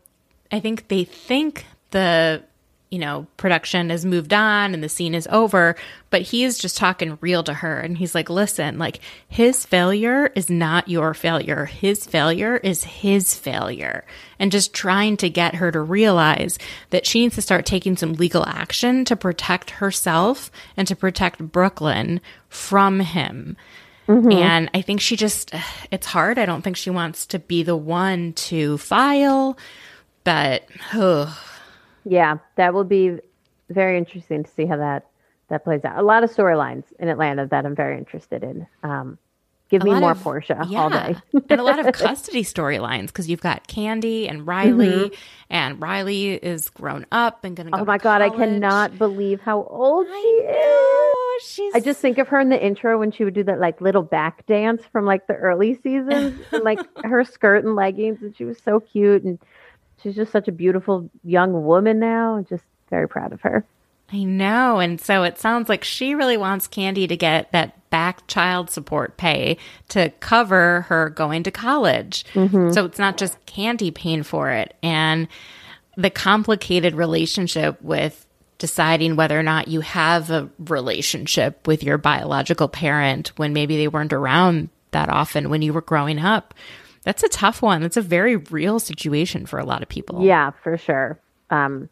i think they think the you know production has moved on and the scene is over but he is just talking real to her and he's like listen like his failure is not your failure his failure is his failure and just trying to get her to realize that she needs to start taking some legal action to protect herself and to protect brooklyn from him and I think she just, it's hard. I don't think she wants to be the one to file, but yeah, that will be very interesting to see how that that plays out. A lot of storylines in Atlanta that I'm very interested in. Um, give me more of- Portia yeah. all day. and a lot of custody storylines because you've got Kandi and Riley, and Riley is grown up and going to go. Mm-hmm. oh my god, I cannot believe how old she I is. She's. I just think of her in the intro when she would do that like little back dance from like the early seasons, and like her skirt and leggings, and she was so cute, and she's just such a beautiful young woman now. Just very proud of her. I know. And so it sounds like she really wants Kandi to get that back child support pay to cover her going to college. So it's not just Kandi paying for it. And the complicated relationship with deciding whether or not you have a relationship with your biological parent when maybe they weren't around that often when you were growing up. That's a tough one. That's a very real situation for a lot of people. Yeah, for sure. Um,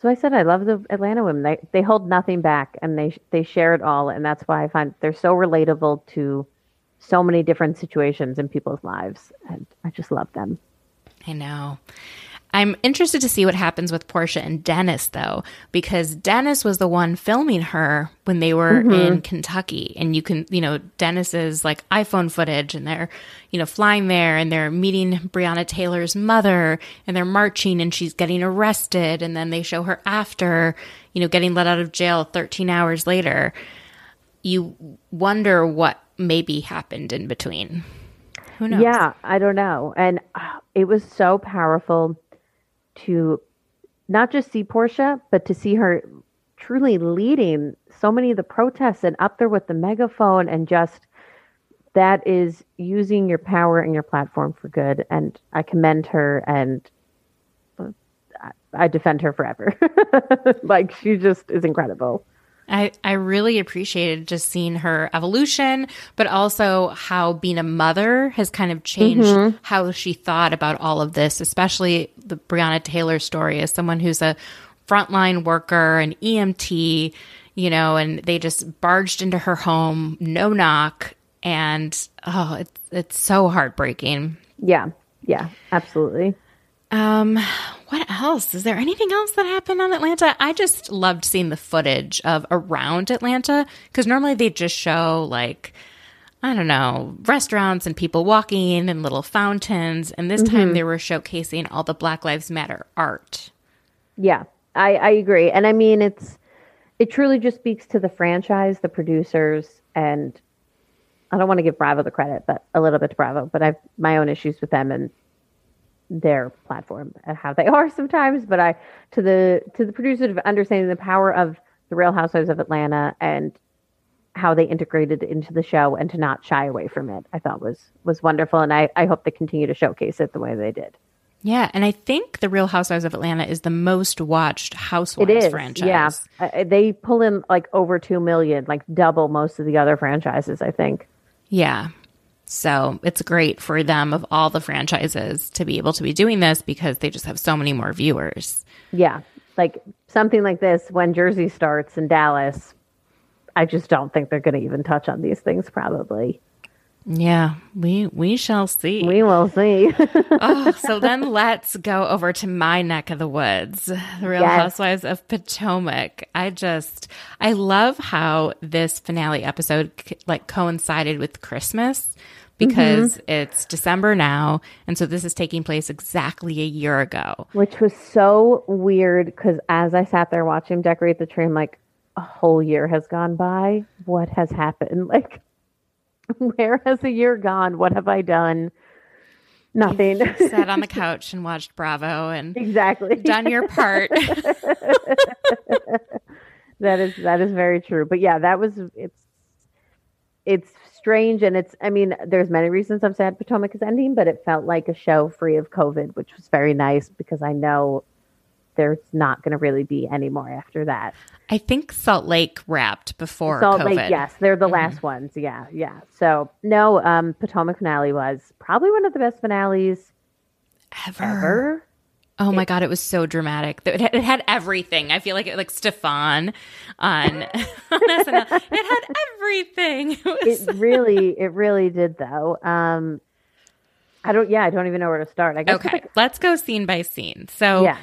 so I said I love the Atlanta women. They they hold nothing back, and they they share it all, and that's why I find they're so relatable to so many different situations in people's lives, and I just love them. I know. I'm interested to see what happens with Portia and Dennis, though, because Dennis was the one filming her when they were in Kentucky. And you can, you know, Dennis's like iPhone footage, and they're, you know, flying there and they're meeting Breonna Taylor's mother and they're marching and she's getting arrested. And then they show her after, you know, getting let out of jail 13 hours later. You wonder what maybe happened in between. Who knows? Yeah, I don't know. And uh, it was so powerful to not just see Portia, but to see her truly leading so many of the protests and up there with the megaphone and just that is using your power and your platform for good. And I commend her and I defend her forever. like she just is incredible. I, I really appreciated just seeing her evolution, but also how being a mother has kind of changed mm-hmm. how she thought about all of this, especially the Breonna Taylor story as someone who's a frontline worker, an EMT, you know, and they just barged into her home, no knock. And oh, it's, it's so heartbreaking. Yeah. Yeah, absolutely. Um, what else? Is there anything else that happened on Atlanta? I just loved seeing the footage of around Atlanta because normally they just show like I don't know restaurants and people walking and little fountains, and this time they were showcasing all the Black Lives Matter art. Yeah, I, I agree. And I mean, it's it truly just speaks to the franchise, the producers, and I don't want to give Bravo the credit, but a little bit to Bravo. But I've my own issues with them and their platform and how they are sometimes. But I to the to the producers of understanding the power of the Real Housewives of Atlanta and how they integrated into the show and to not shy away from it, I thought was was wonderful. And I, I hope they continue to showcase it the way they did. Yeah, and I think the Real Housewives of Atlanta is the most watched Housewives It is, franchise. yeah. Uh, they pull in like over two million, like double most of the other franchises. I think. Yeah. So it's great for them of all the franchises to be able to be doing this because they just have so many more viewers. Yeah, like something like this when Jersey starts in Dallas. I just don't think they're going to even touch on these things. Probably, Yeah, we we shall see. we will see. oh, so then let's go over to my neck of the woods, the Real Yes. Housewives of Potomac. I just I love how this finale episode like coincided with Christmas because mm-hmm. it's December now, and so this is taking place exactly a year ago. Which was so weird because as I sat there watching him decorate the tree, I'm like, a whole year has gone by. What has happened? Like, where has the year gone? What have I done? Nothing. Sat on the couch and watched Bravo and exactly. done your part. That is that is very true. But yeah, that was it's it's strange and it's I mean, there's many reasons I'm sad Potomac is ending, but it felt like a show free of COVID, which was very nice because I know there's not going to really be any more after that. I think Salt Lake wrapped before Salt COVID. Lake, yes, they're the last ones. Yeah, yeah. So no, um, Potomac finale was probably one of the best finales Ever. ever. Oh my god, it was so dramatic. It had, it had everything. I feel like it like Stefon on, on SNL. It had everything. It was It really, it really did though. Um, I don't. Yeah, I don't even know where to start. I guess okay. Let's go scene by scene. So Yeah.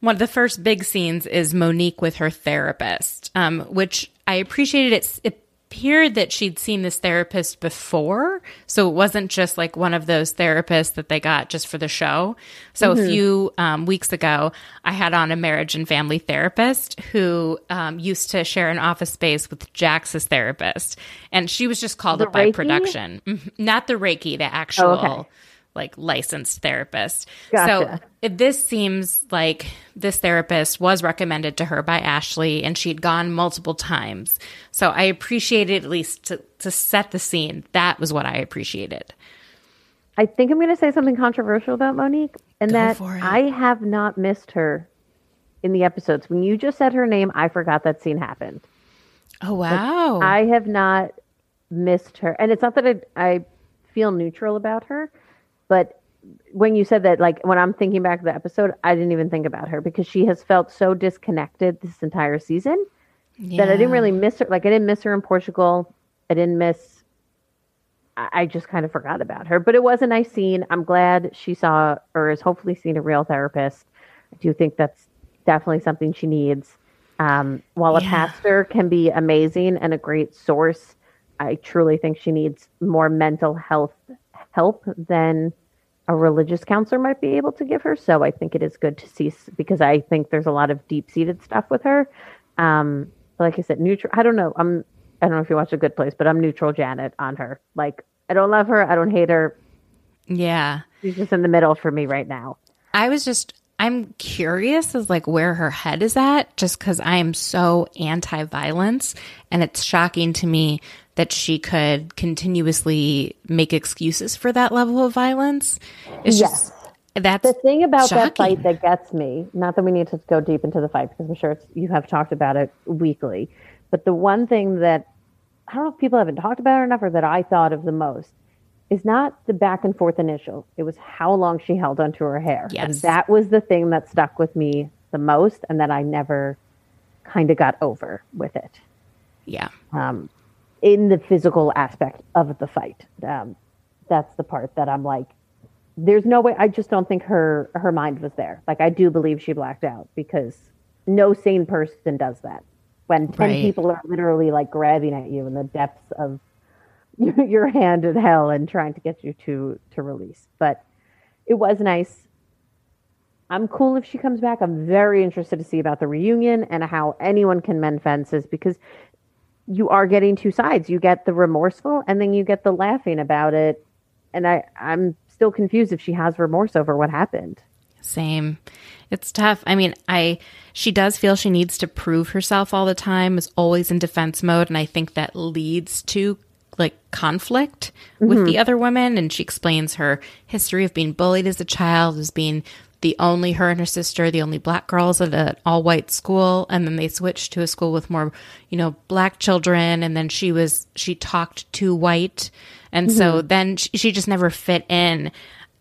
One of the first big scenes is Monique with her therapist, um, which I appreciated it. It appeared that she'd seen this therapist before. So it wasn't just like one of those therapists that they got just for the show. So a few um, weeks ago, I had on a marriage and family therapist who um, used to share an office space with Jax's therapist. And she was just called The up by production. Mhm. Not the Reiki, the actual. okay. Like licensed therapist. Gotcha. So it- this seems like this therapist was recommended to her by Ashley and she'd gone multiple times. So I appreciated at least to, to set the scene. That was what I appreciated. I think I'm going to say something controversial about Monique, and Go that. I have not missed her in the episodes. When you just said her name, I forgot that scene happened. Oh, wow. I have not missed her, and it's not that I, I feel neutral about her, but when you said that, like when I'm thinking back to the episode, I didn't even think about her because she has felt so disconnected this entire season that I didn't really miss her. Like I didn't miss her in Portugal. I didn't miss. I I just kind of forgot about her, but it was a nice scene. I'm glad she saw or has hopefully seen a real therapist. I do think that's definitely something she needs. Um, while a Yeah. pastor can be amazing and a great source, I truly think she needs more mental health help than a religious counselor might be able to give her. So I think it is good to see because I think there's a lot of deep seated stuff with her. Um, like I said, neutral. I don't know. I'm. I don't know if you watch A Good Place, but I'm neutral Janet on her. Like I don't love her. I don't hate her. yeah. She's just in the middle for me right now. I was just I'm curious as like where her head is at just cuz I am so anti-violence and it's shocking to me that she could continuously make excuses for that level of violence. It's just that's The thing about that fight that gets me, not that we need to go deep into the fight because I'm sure it's, you have talked about it weekly, but the one thing that I don't know if people haven't talked about it enough or that I thought of the most is not the back and forth initial. It was how long she held onto her hair. And Yes. that was the thing that stuck with me the most and that I never kind of got over with it yeah. um, in the physical aspect of the fight. Um, that's the part that I'm like, there's no way. I just don't think her her mind was there. Like I do believe she blacked out because no sane person does that. When ten Right. people are literally like grabbing at you in the depths of your, hand in hell and trying to get you to to release. But it was nice. I'm cool if she comes back. I'm very interested to see about the reunion and how anyone can mend fences because you are getting two sides. You get the remorseful and then you get the laughing about it. And I, I'm still confused if she has remorse over what happened. Same. It's tough. I mean, I she does feel she needs to prove herself all the time, is always in defense mode, and I think that leads to like conflict with the other women and she explains her history of being bullied as a child, as being the only her and her sister, the only black girls at an all white school, and then they switched to a school with more, you know, black children, and then she was she talked too white, and so then she, she just never fit in.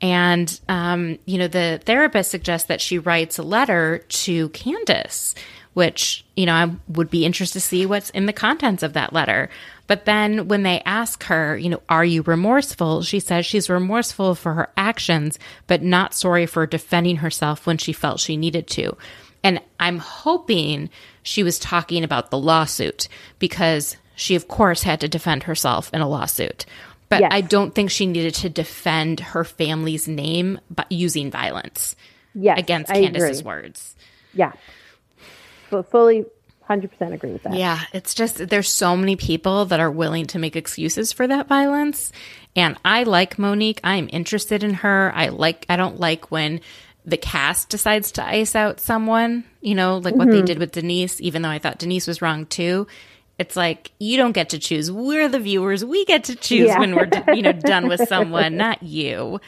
And, um, you know, the therapist suggests that she writes a letter to Candiace, which, you know, I would be interested to see what's in the contents of that letter. But then when they ask her, you know, are you remorseful? She says she's remorseful for her actions, but not sorry for defending herself when she felt she needed to. And I'm hoping she was talking about the lawsuit because she, of course, had to defend herself in a lawsuit. But Yes. I don't think she needed to defend her family's name by using violence Yes, against I Candiace's agree. words. Yeah, but fully, hundred percent agree with that. Yeah, it's just there's so many people that are willing to make excuses for that violence. And I like Monique. I'm interested in her. I like I don't like when the cast decides to ice out someone, you know, like what they mm-hmm. did with Denise, even though I thought Denise was wrong too. It's like you don't get to choose. We're the viewers. We get to choose Yeah. when we're you know done with someone, not you.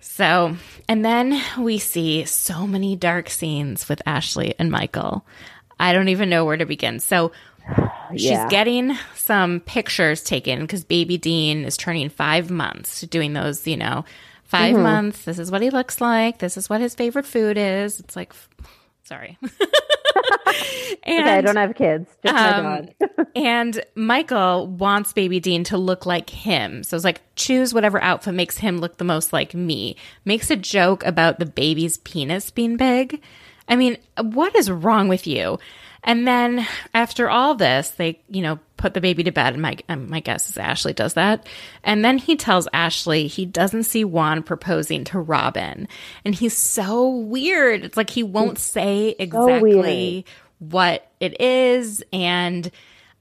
So, and then we see so many dark scenes with Ashley and Michael. I don't even know where to begin. So, she's Yeah. getting some pictures taken because baby Dean is turning five months, to doing those, you know, 5 Mm-hmm. months. This is what he looks like. This is what his favorite food is. It's like, sorry. and Okay, I don't have kids, just my um, dog. and Michael wants baby Dean to look like him. So it's like, choose whatever outfit makes him look the most like me. Makes a joke about the baby's penis being big. I mean, what is wrong with you? And then after all this, they, you know, put the baby to bed. And my, um, my guess is Ashley does that. And then he tells Ashley he doesn't see Juan proposing to Robyn. And he's so weird. It's like he won't say exactly what it is. And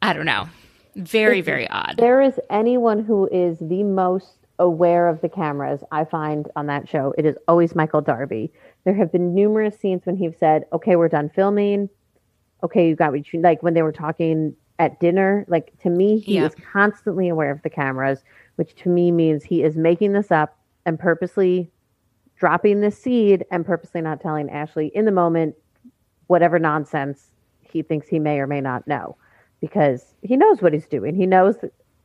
I don't know. Very, very odd. There is anyone who is the most aware of the cameras I find on that show. It is always Michael Darby. There have been numerous scenes when he's said, "Okay, we're done filming. Okay, you got what you like." When they were talking at dinner, like to me, he Yeah. is constantly aware of the cameras, which to me means he is making this up and purposely dropping this seed and purposely not telling Ashley in the moment whatever nonsense he thinks he may or may not know because he knows what he's doing. He knows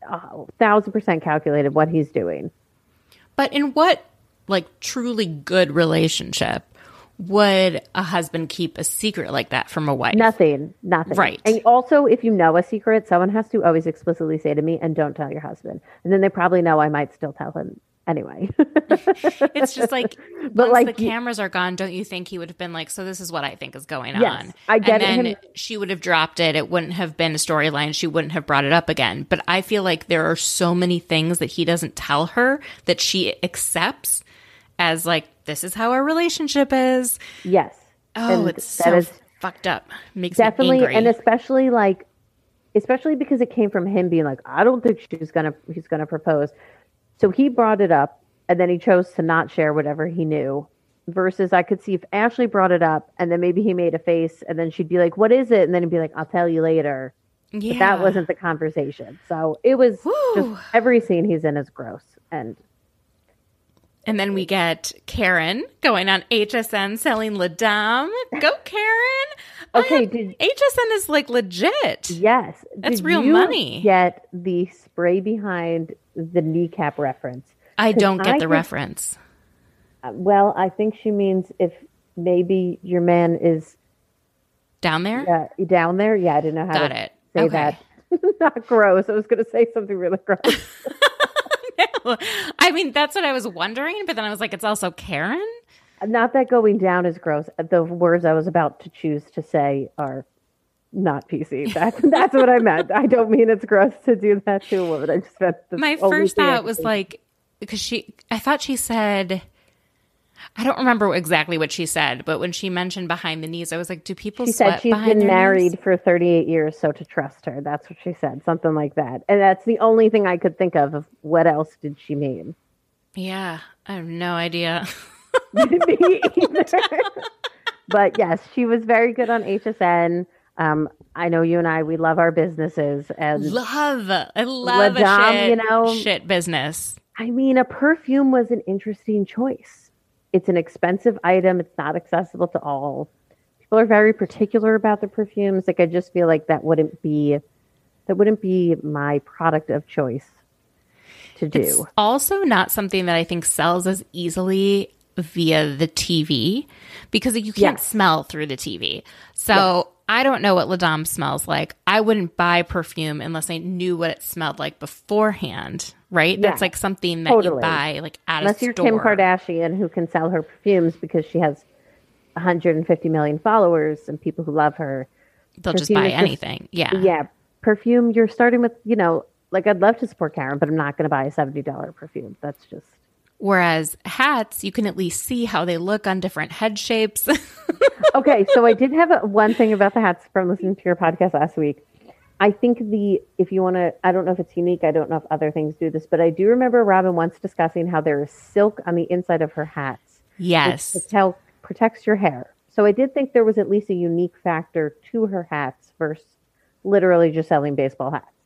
a thousand percent calculated what he's doing. But in what like truly good relationship would a husband keep a secret like that from a wife? Nothing, nothing. Right. And also, if you know a secret, someone has to always explicitly say to me, and don't tell your husband. And then they probably know I might still tell him anyway. It's just like But, like, the cameras are gone, don't you think he would have been like, "So this is what I think is going Yes, on"? I get it. and then him- she would have dropped it. It wouldn't have been a storyline. She wouldn't have brought it up again. But I feel like there are so many things that he doesn't tell her that she accepts as like, "This is how our relationship is." yes. Oh, And it's that so is fucked up. Makes definitely, me angry. and especially like, especially because it came from him being like, I don't think she's gonna, he's gonna propose. So he brought it up, and then he chose to not share whatever he knew. Versus, I could see if Ashley brought it up, and then maybe he made a face, and then she'd be like, "What is it?" And then he'd be like, "I'll tell you later." yeah. But that wasn't the conversation. So it was just every scene he's in is gross. And And then we get Karen going on HSN selling La'Dame. Go, Karen. Okay, did- HSN is like legit. yes, That's did real you money. Get the spray behind the kneecap reference. I don't get I the think- reference. Uh, Well, I think she means if maybe your man is Down there? uh, down there. Yeah, I didn't know how Got to it. say Okay. that. Not gross. I was going to say something really gross. I mean, that's what I was wondering, but then I was like, it's also Karen? Not that going down is gross. The words I was about to choose to say are not PC. That's that's what I meant. I don't mean it's gross to do that to a woman. I just meant the My first thought was like, because she, I thought she said, I don't remember exactly what she said, but when she mentioned behind the knees, I was like, do people she said she's been married knees? for 38 years, so to trust her. That's what she said, something like that. And that's the only thing I could think of. Of what else did she mean? Yeah, I have no idea. Me either. but yes, she was very good on HSN. Um, I know you and I, we love our businesses, and love, I love a Dame, shit, you know- shit business. I mean, a perfume was an interesting choice. It's an expensive item. It's not accessible to all. People are very particular about the perfumes. Like I just feel like that wouldn't be that wouldn't be my product of choice to do. It's also not something that I think sells as easily via the TV because you can't Yes. smell through the TV. So I don't know what La'Dame smells like. I wouldn't buy perfume unless I knew what it smelled like beforehand, right? That's like something that you buy like at Unless a you're. Kim Kardashian who can sell her perfumes because she has 150 million followers and people who love her. They'll just buy is just- anything. yeah. Yeah, perfume. You're starting with you know, like I'd love to support Karen, but I'm not going to buy a seventy dollar perfume. That's just Whereas hats, you can at least see how they look on different head shapes. okay. So I did have a, one thing about the hats from listening to your podcast last week. I think the if you want to, I don't know if it's unique. I don't know if other things do this, but I do remember Robyn once discussing how there is silk on the inside of her hats. yes. which protects your hair. So I did think there was at least a unique factor to her hats versus literally just selling baseball hats.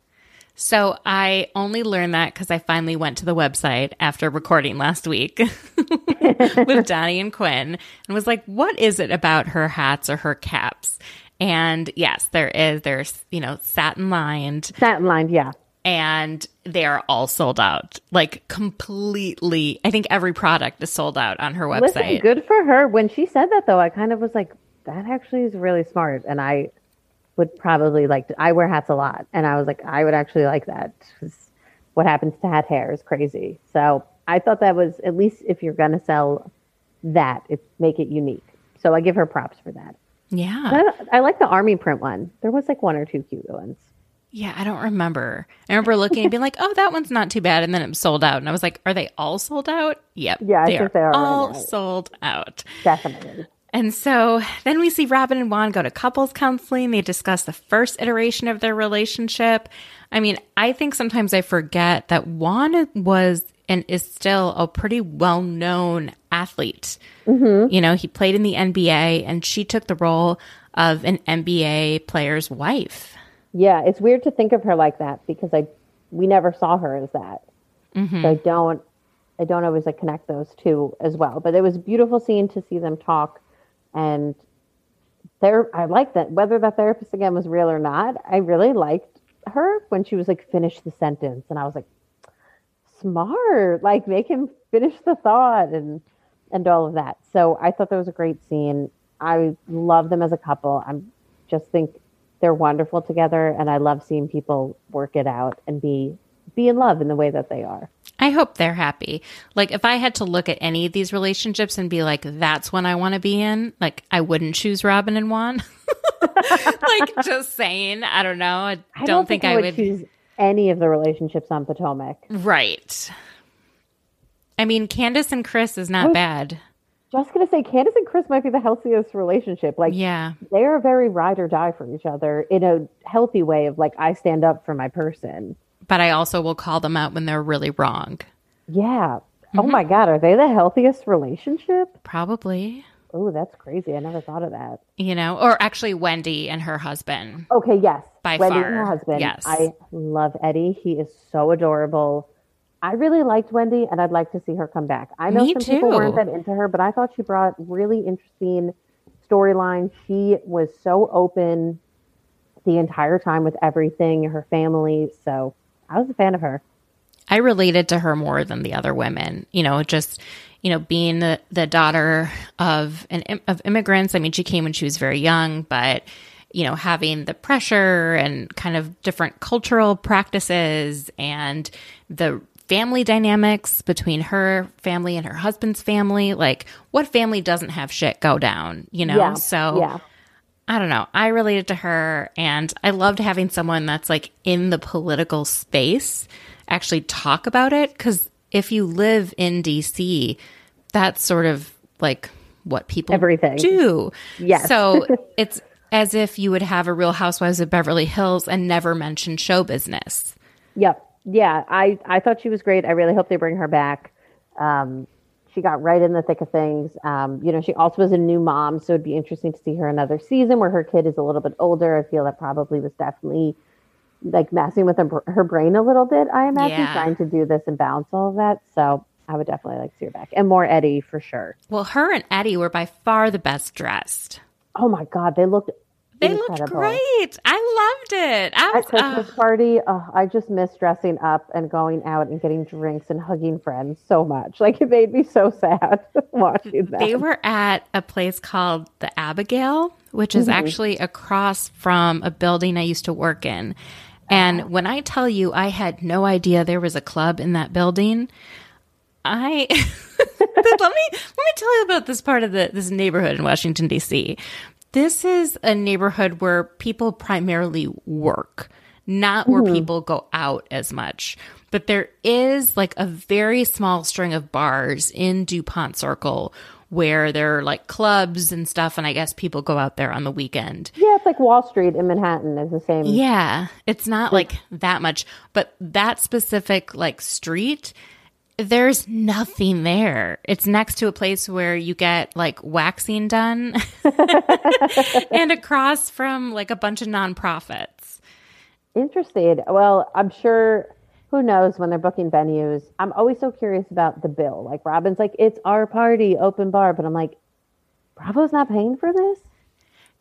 So I only learned that because I finally went to the website after recording last week with Donnie and Quinn and was like, what is it about her hats or her caps? And yes, there is. There's, you know, satin lined Satin lined, yeah. and they are all sold out. Like completely. I think every product is sold out on her website. Listen, good for her. When she said that, though, I kind of was like, that actually is really smart. And I would probably like to, I wear hats a lot. And I was like, I would actually like that cuz What happens to hat hair is crazy. So I thought that was, at least if you're going to sell that, it make it unique. So I give her props for that. Yeah. I, I like the army print one. There was like one or two cute ones. Yeah, I don't remember. I remember looking and being like, "Oh, that one's not too bad," and then it sold out, and I was like, "Are they all sold out?" Yep. Yeah, I think they are right all sold out. Definitely. And so then we see Robyn and Juan go to couples counseling. They discuss the first iteration of their relationship. I mean, I think sometimes I forget that Juan was and is still a pretty well known athlete. Mm-hmm. You know, he played in the NBA and she took the role of an NBA player's wife. Yeah, it's weird to think of her like that because I we never saw her as that. Mm-hmm. So I don't I don't always like connect those two as well. But it was a beautiful scene to see them talk and there I like that whether that therapist again was real or not, I really liked her when she was like finish the sentence and I was like smart, like make him finish the thought and and all of that. So I thought that was a great scene. I love them as a couple. I'm just think they're wonderful together and I love seeing people work it out and be be in love in the way that they are. I hope they're happy. Like if I had to look at any of these relationships and be like, that's when I want to be in, like I wouldn't choose Robyn and Juan. like just saying, I don't know. I, I don't, think, I would. choose any of the relationships on Potomac. Right. I mean, Candiace and Chris is not bad. Just gonna say Candiace and Chris might be the healthiest relationship. Like Yeah. they're very ride or die for each other in a healthy way of like I stand up for my person. But I also will call them out when they're really wrong. Yeah. Mm-hmm. Oh my god, are they the healthiest relationship? Probably. Oh, that's crazy. I never thought of that. You know, or actually Wendy and her husband. Okay, yes. By Wendy and her far, husband. yes. I love Eddie. He is so adorable. I really liked Wendy and I'd like to see her come back. I know Me some people weren't that into her, but I thought she brought really interesting storyline. She was so open the entire time with everything, her family. So I was a fan of her. I related to her more than the other women. You know, just you know, being the, the daughter of an of immigrants. I mean, she came when she was very young, but you know, having the pressure and kind of different cultural practices and the family dynamics between her family and her husband's family. Like, what family doesn't have shit go down? You know, Yeah. so yeah. I don't know. I related to her and I loved having someone that's like in the political space actually talk about it cuz if you live in DC, that's sort of like what people Everything. do. Yes. So it's as if you would have a Real Housewives of Beverly Hills and never mention show business. Yep. Yeah, I, I thought she was great. I really hope they bring her back. Um, she got right in the thick of things. Um, you know, she also was a new mom, so it'd be interesting to see her another season where her kid is a little bit older. I feel that probably was definitely like messing with her, her brain a little bit. I imagine Yeah. trying to do this and balance all of that. So I would definitely like to see her back and more Eddie for sure. Well, her and Eddie were by far the best dressed. Oh my God, they looked They incredible. looked great. I loved it. I At was Christmas uh, party, oh, I just miss dressing up and going out and getting drinks and hugging friends so much. Like it made me so sad watching that. They were at a place called the Abigail, which is actually across from a building I used to work in. And when I tell you I had no idea there was a club in that building, I let me let me tell you about this part of the this neighborhood in Washington D.C. This is a neighborhood where people primarily work, not where mm-hmm. people go out as much. But there is like a very small string of bars in DuPont Circle where there are like clubs and stuff, and I guess people go out there on the weekend. yeah, it's like Wall Street in Manhattan is the same. Yeah, it's not like that much, but that specific like street, there's nothing there. It's next to a place where you get like waxing done and across from like a bunch of nonprofits. Interested. Well, I'm sure. Who knows when they're booking venues? I'm always so curious about the bill. Like Robyn's like, it's our party, open bar, but I'm like, Bravo's not paying for this.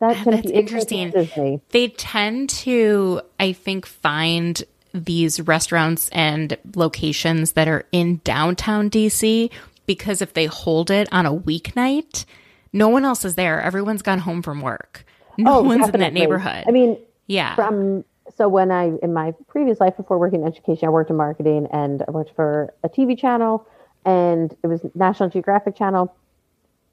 That ah, That's interesting. They tend to, I think, find these restaurants and locations that are in downtown DC because if they hold it on a weeknight, no one else is there. Everyone's gone home from work. No oh, one's in that Oh, neighborhood. I mean, yeah. from so when I in my previous life before working in education, I worked in marketing and I worked for a TV channel and it was National Geographic channel,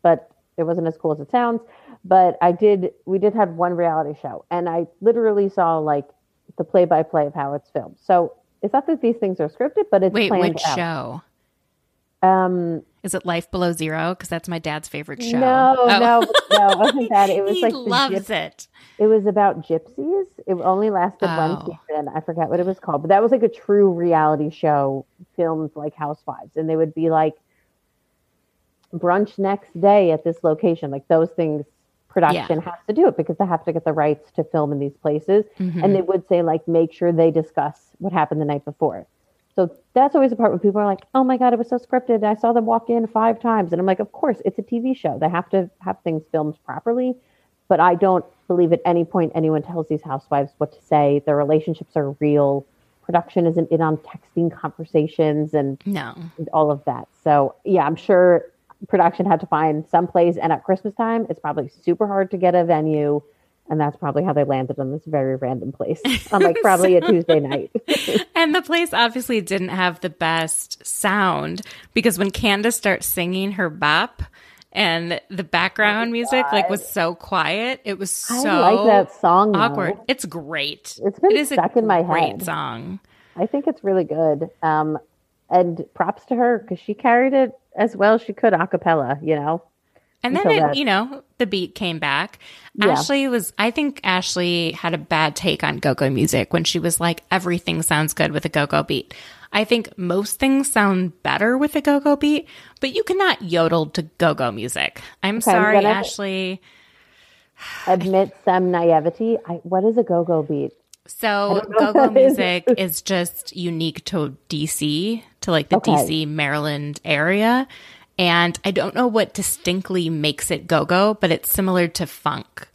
but it wasn't as cool as it sounds. But I did. We did have one reality show, and I literally saw like the play by play of how it's filmed. So it's not that these things are scripted, but it's Wait, which out. show? Um, Is it Life Below Zero? Because that's my dad's favorite show. no, Oh. no, no, it wasn't that. It was he like loves gyp- it. It was about gypsies. It only lasted Oh. one season. I forget what it was called, but that was like a true reality show filmed like Housewives, and they would be like brunch next day at this location. Like those things, production has to do it because they have to get the rights to film in these places, Mhm. and they would say like make sure they discuss what happened the night before. So that's always the part when people are like, "Oh my god, it was so scripted. I saw them walk in five times," and I'm like, "Of course, it's a TV show. They have to have things filmed properly." But I don't believe at any point anyone tells these housewives what to say. Their relationships are real. Production isn't in on texting conversations and no. and all of that. So yeah, I'm sure production had to find some place. And at Christmas time, it's probably super hard to get a venue. And that's probably how they landed on this very random place on like probably a Tuesday night. And the place obviously didn't have the best sound because when Candiace starts singing her bop and the background music like was so quiet, it was so I like that song. though. awkward. It's great. It's been it is stuck in my great head. song. I think it's really good. Um, and props to her because she carried it as well as she could a cappella, you know? And then it, you know, the beat came back. Yeah. Ashley was I think Ashley had a bad take on go-go music when she was like everything sounds good with a go-go beat. I think most things sound better with a go-go beat, but you cannot yodel to go-go music. I'm I'm sorry, gonna- Ashley. Admit some naivety. I, what is a go go beat? So go-go that is. music is just unique to DC, to like the Okay. DC Maryland area. And I don't know what distinctly makes it go-go, but it's similar to funk.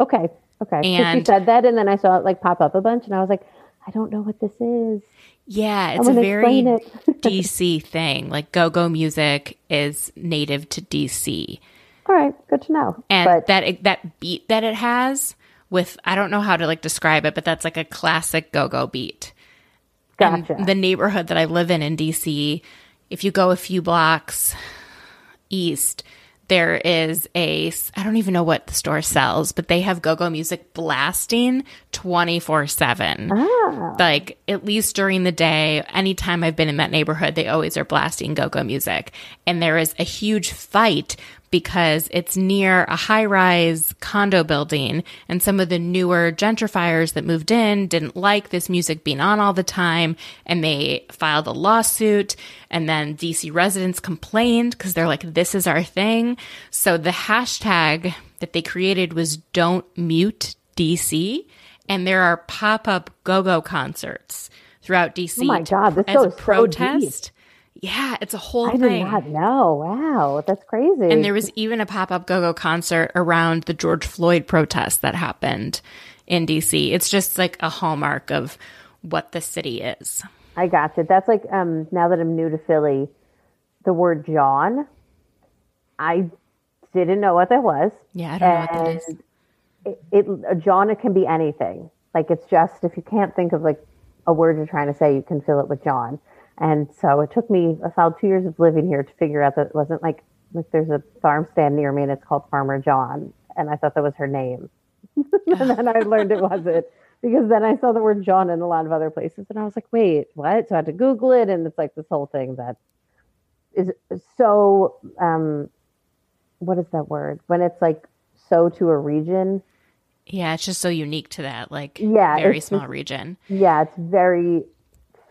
Okay. Okay. And- said that, and then I saw it like pop up a bunch, and I was like, I don't know what this is. Yeah, it's a very it. DC thing. Like go-go music is native to DC. All right, good to know. And but that that beat that it has with I don't know how to like describe it, but that's like a classic go-go beat. Gotcha. the neighborhood that I live in in DC, if you go a few blocks east, there is a I don't even know what the store sells, but they have go-go music blasting 24/7. ah, Like at least during the day, anytime I've been in that neighborhood, they always are blasting go-go music. And there is a huge fight because it's near a high-rise condo building and some of the newer gentrifiers that moved in didn't like this music being on all the time and they filed a lawsuit and then DC residents complained because they're like this is our thing. So the hashtag that they created was don't mute DC and there are pop-up go-go concerts throughout DC. Oh my God, this as a goes so deep. protest. Yeah, it's a whole I did thing. not know. Wow, that's crazy. And there was even a pop-up go-go concert around the George Floyd protest that happened in DC. It's just like a hallmark of what the city is. I got you. That's like um now that I'm new to Philly, the word John. I didn't know what that was. Yeah, I don't know what that is. It, it a John it can be anything. Like it's just if you can't think of like a word you're trying to say, you can fill it with John. And so it took me a solid two years of living here to figure out that it wasn't like like there's a farm stand near me and it's called Farmer John, and I thought that was her name. and then I learned it wasn't because then I saw the word John in a lot of other places, and I was like, wait, what? So I had to Google it, and it's like this whole thing that is so. Um, what is that word? When it's like so to a region. Yeah, it's just so unique to that like Yeah, very small just- region. Yeah, it's very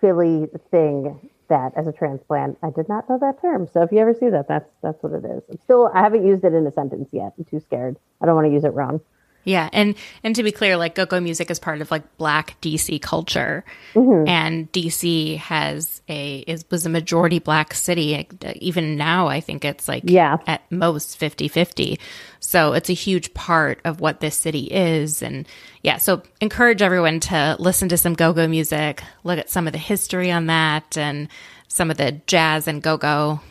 Philly thing that as a transplant, I did not know that term. So if you ever see that, that's that's what it is. I'm still I haven't used it in a sentence yet. I'm too scared. I don't want to use it wrong. Yeah, and and to be clear, like go-go music is part of like Black DC culture, Mm-hmm. and DC has a is was a majority Black city. Even now, I think it's like Yeah. at most 50-50. So it's a huge part of what this city is, and yeah. So encourage everyone to listen to some go-go music, look at some of the history on that, and some of the jazz and go-go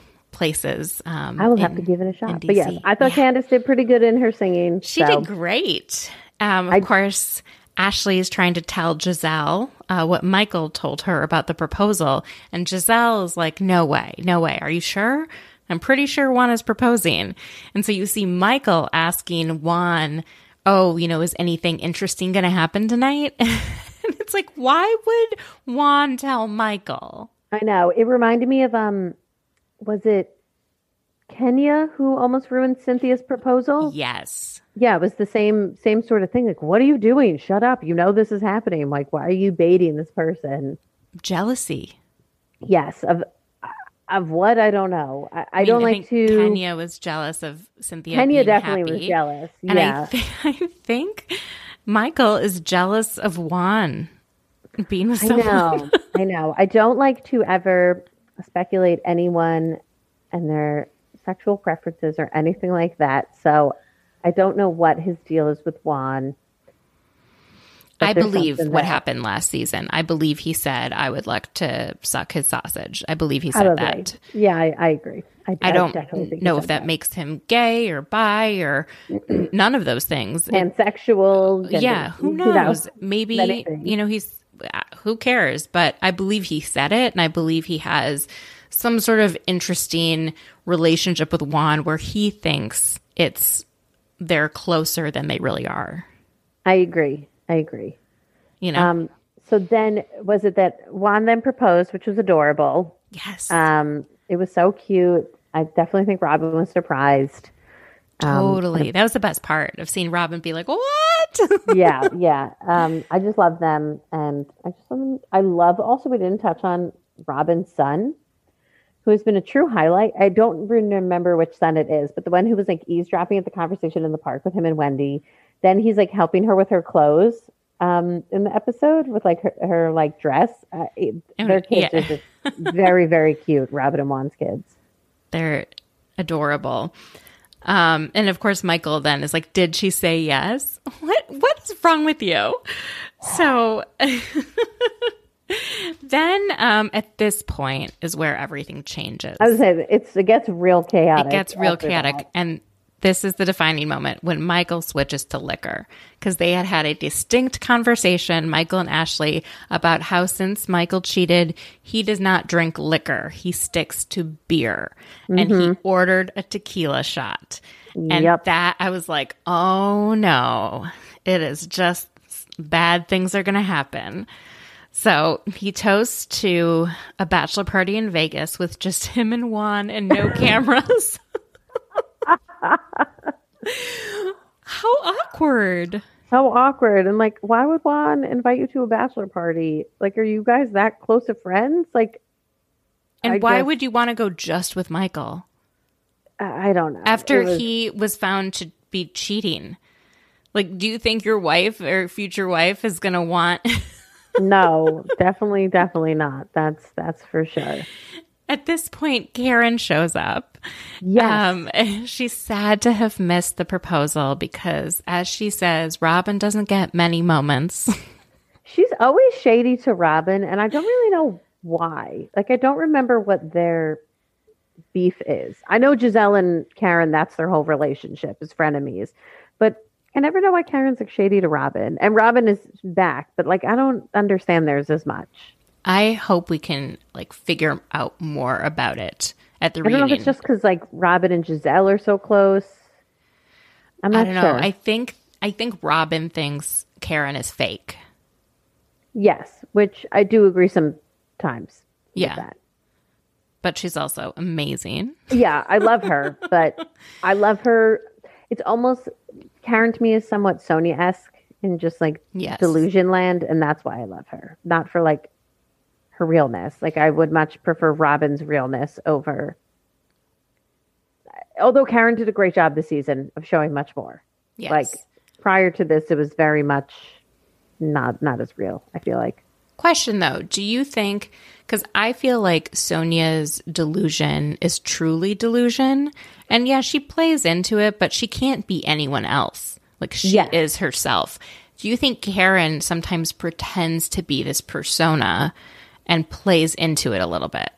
places. Um, I will have to give it a shot. But yes, I thought Yeah. Candiace did pretty good in her singing. She so. did great. Um, of course, Ashley is trying to tell Gizelle uh, what Michael told her about the proposal. And Gizelle is like, no way, no way. Are you sure? I'm pretty sure Juan is proposing. And so you see Michael asking Juan, Oh, you know, is anything interesting going to happen tonight? and it's like, why would Juan tell Michael? I know. It reminded me of um was it Kenya who almost ruined Cynthia's proposal? Yes. Yeah, it was the same same sort of thing. Like, what are you doing? Shut up. You know this is happening. Like, why are you baiting this person? Jealousy. Yes, of of what I don't know. I, I, mean, don't I like think to. Kenya was jealous of Cynthia. Kenya definitely was jealous. And yeah, I, th- I think Michael is jealous of Juan being with someone. I know. I know. I don't like to ever speculate anyone and their sexual preferences or anything like that. So I don't know what his deal is with Juan. I believe what there. happened last season. I believe he said, I would like to suck his sausage. I believe he said Probably. that. Yeah, I, I agree. I, I don't think know if that makes him gay or bi or none of those things. Pansexual. gender- yeah, who knows? knows? Maybe, you know, he's, who cares? But I believe he said it and I believe he has some sort of interesting relationship with Juan where he thinks it's, they're closer than they really are. I agree. I agree. You know? Um, so then, was it that Juan then proposed, which was adorable? yes. Um, it was so cute. I definitely think Robyn was surprised. Um, Totally. that was the best part of seeing Robyn be like, "What?" yeah, yeah. Um, I just love them, and I just love them. I love. Also, we didn't touch on Robyn's son, who has been a true highlight. I don't remember which son it is, but the one who was like eavesdropping at the conversation in the park with him and Wendy. Then he's like helping her with her clothes um, in the episode with like her, her like dress. Uh, Oh, their kids yeah. are just very, very cute. Robyn and Juan's kids. They're adorable. Um, and of course, Michael then is like, "Did she say yes? What What is wrong with you?" So then, um, at this point, is where everything changes. I was saying it's it gets real chaotic. it gets real chaotic that. and this is the defining moment when michael switches to liquor because they had had a distinct conversation michael and ashley about how since michael cheated he does not drink liquor. He sticks to beer. And he mm-hmm. ordered a tequila shot. And Yep. that i was like oh no. It is just bad things are going to happen. So he toasts to a bachelor party in Vegas with just him and Juan and no cameras. How awkward. How awkward. And like, why would Juan invite you to a bachelor party? Like, are you guys that close of friends? Like, And I why just- would you want to go just with Michael I I don't know. after was- he was found to be cheating? Like, do you think your wife or future wife is going to want no, definitely, definitely not. That's that's for sure. At this point, Karen shows up. Yes. Um, she's sad to have missed the proposal because, as she says, Robyn doesn't get many moments. She's always shady to Robyn, and I don't really know why. Like, I don't remember what their beef is. I know Gizelle and Karen, that's their whole relationship, is frenemies. But I never know why Karen's like shady to Robyn. And Robyn is back, but like, I don't understand theirs as much. I hope we can like figure out more about it at the I don't know if it's just because like Robyn and Gizelle are so close. I'm I not don't sure. know. I think I think Robyn thinks Karen is fake. yes, which I do agree sometimes. Yeah. But she's also amazing. Yeah, I love her, but I love her. It's almost Karen to me is somewhat Sonja esque in just like Yes. delusion land, and that's why I love her. Not for like her realness. Like I would much prefer Robyn's realness over. Although Karen did a great job this season of showing much more. Yes. Like prior to this, it was very much not not as real. I feel like. Question though, do you think cuz I feel like Sonja's delusion is truly delusion and yeah, she plays into it, but she can't be anyone else. Like she Yes. is herself. Do you think Karen sometimes pretends to be this persona and plays into it a little bit?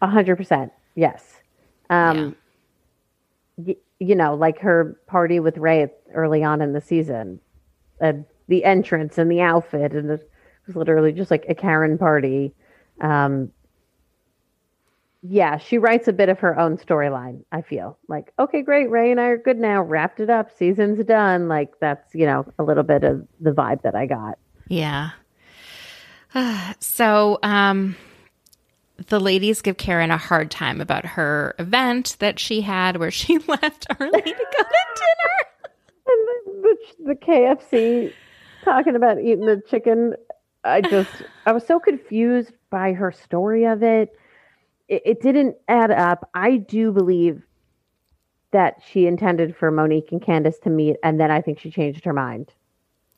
A hundred percent. Yes. Um, y- you know, like her party with Ray early on in the season, uh, the entrance and the outfit, and it was literally just like a Karen party. Um, yeah, she writes a bit of her own storyline, I feel. Like, okay, great, Ray and I are good now. Wrapped it up. Season's done. Like that's, you know, a little bit of the vibe that I got. Yeah. so, um, the ladies give Karen a hard time about her event that she had where she left early to go to dinner. And the, the, the KFC talking about eating the chicken. I just, I was so confused by her story of it. it. It didn't add up. I do believe that she intended for Monique and Candiace to meet, and then I think she changed her mind.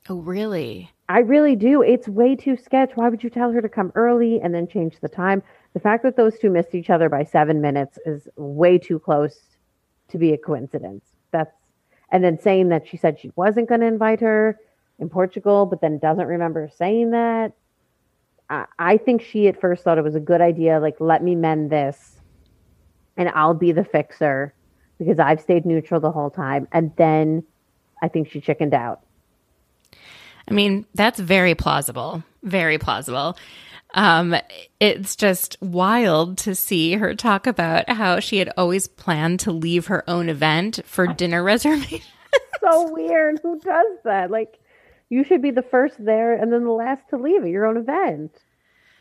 Oh, really? I really do. It's way too sketch. Why would you tell her to come early and then change the time? The fact that those two missed each other by seven minutes is way too close to be a coincidence. That's and then saying that she said she wasn't going to invite her in Portugal, but then doesn't remember saying that. I, I think she at first thought it was a good idea. Like, let me mend this, and I'll be the fixer because I've stayed neutral the whole time. And then I think she chickened out. I mean, that's very plausible. Very plausible. Um, it's just wild to see her talk about how she had always planned to leave her own event for dinner reservations. so weird. Who does that? Like, you should be the first there and then the last to leave at your own event.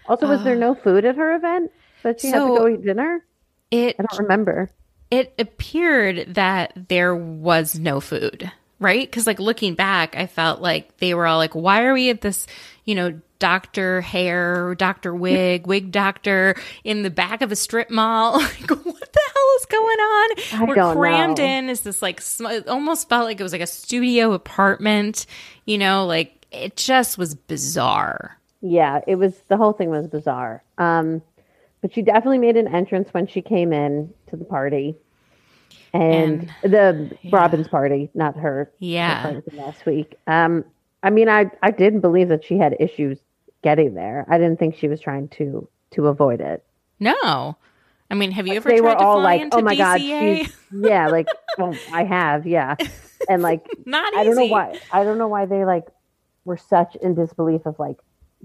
Also, was uh, there no food at her event that she so had to go eat dinner? It I don't remember. It appeared that there was no food, right? Because like looking back, I felt like they were all like, "Why are we at this, you know, Doctor Hair, Doctor Wig, Wig Doctor in the back of a strip mall. like, what the hell is going on? I We're crammed know. in. Is this like it almost felt like it was like a studio apartment? You know, like it just was bizarre. Yeah, it was. The whole thing was bizarre. Um, but she definitely made an entrance when she came in to the party. And, and the yeah. Robin's party, not her. Yeah. Her last week. Um, I mean, I I didn't believe that she had issues getting there. I didn't think she was trying to to avoid it. No. I mean, have you like ever they were all like, "Oh my DCA? god, yeah, like well, I have, yeah." And like not Easy. I don't know why I don't know why they like were such in disbelief of like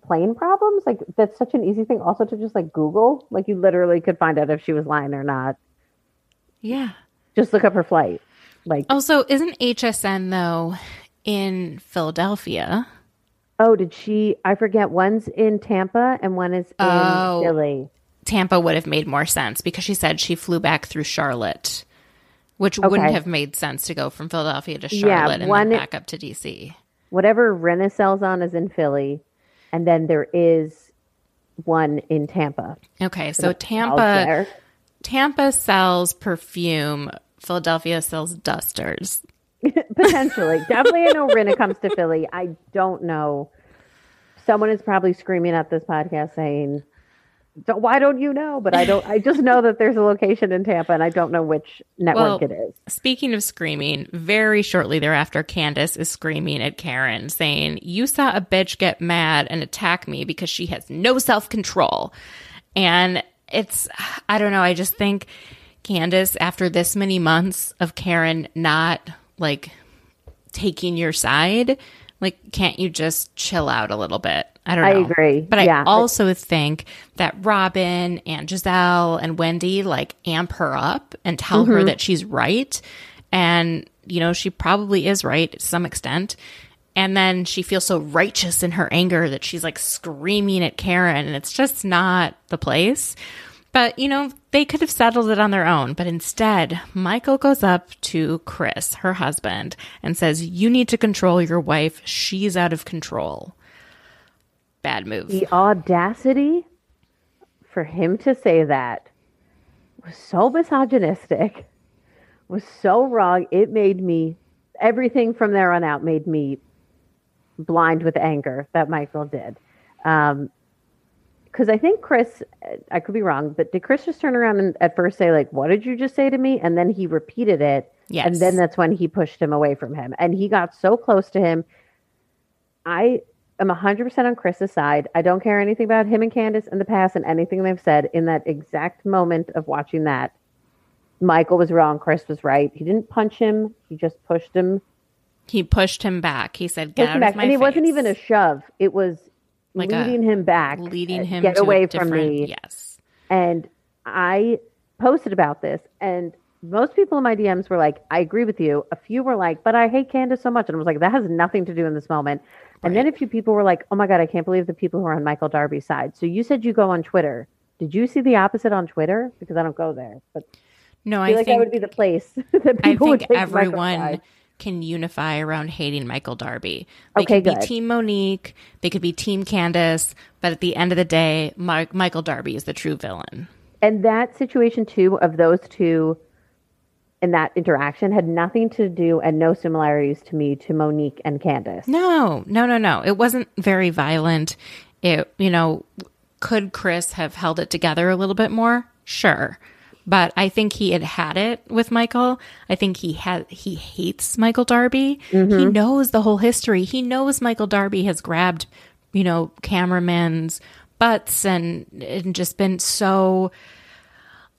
plane problems. Like that's such an easy thing also to just like Google. Like you literally could find out if she was lying or not. Yeah. Just look up her flight. Like Also, isn't HSN though in Philadelphia? Oh, did she? I forget. One's in Tampa and one is in oh, Philly. Tampa would have made more sense because she said she flew back through Charlotte, which okay. wouldn't have made sense to go from Philadelphia to Charlotte yeah, one, and then back up to DC. Whatever Rinna sells on is in Philly, and then there is one in Tampa. Okay, so Tampa, Tampa sells perfume. Philadelphia sells dusters. Potentially. Definitely I know Rinna comes to Philly. I don't know. Someone is probably screaming at this podcast saying, why don't you know? But I don't. I just know that there's a location in Tampa, and I don't know which network well, it is. Speaking of screaming, very shortly thereafter, Candiace is screaming at Karen, saying, "You saw a bitch get mad and attack me because she has no self control." And it's, I don't know. I just think Candiace, after this many months of Karen not like taking your side, like can't you just chill out a little bit? I don't know. I agree. But yeah. I also think that Robyn and Gizelle and Wendy like amp her up and tell mm-hmm. her that she's right. And, you know, she probably is right to some extent. And then she feels so righteous in her anger that she's like screaming at Karen, and it's just not the place. But, you know, they could have settled it on their own. But instead, Michael goes up to Chris, her husband, and says, You need to control your wife. She's out of control. Bad move. The audacity for him to say that was so misogynistic, was so wrong. It made me, everything from there on out made me blind with anger that Michael did. Um, because I think Chris, I could be wrong, but did Chris just turn around and at first say like, "What did you just say to me?" And then he repeated it, yes. and then that's when he pushed him away from him, and he got so close to him. I am hundred percent on Chris's side. I don't care anything about him and Candiace in the past and anything they've said in that exact moment of watching that. Michael was wrong. Chris was right. He didn't punch him. He just pushed him. He pushed him back. He said, "Get out back. of my And face. it wasn't even a shove. It was like leading him back, leading uh, him get away from me. Yes, and I posted about this, and most people in my DMs were like, I agree with you. A few were like, but I hate Candiace so much. And I was like, that has nothing to do in this moment. And then a few people were like, oh my God, I can't believe the people who are on Michael Darby's side. So you said you go on Twitter. Did you see the opposite on Twitter? Because I don't go there. But No, I I feel like think that would be the place that I people would think take everyone. Can unify around hating Michael Darby. They Okay, could be. Team Monique, they could be Team Candiace, but at the end of the day, Mi- Michael Darby is the true villain. And that situation too of those two in that interaction had nothing to do and no similarities to me to Monique and Candiace. No, no, no, no. It wasn't very violent. It, you know, could Chris have held it together a little bit more? Sure. But I think he had had it with Michael. I think he had he hates Michael Darby. He mm-hmm. knows the whole history. He knows Michael Darby has grabbed, you know, cameramen's butts and and just been so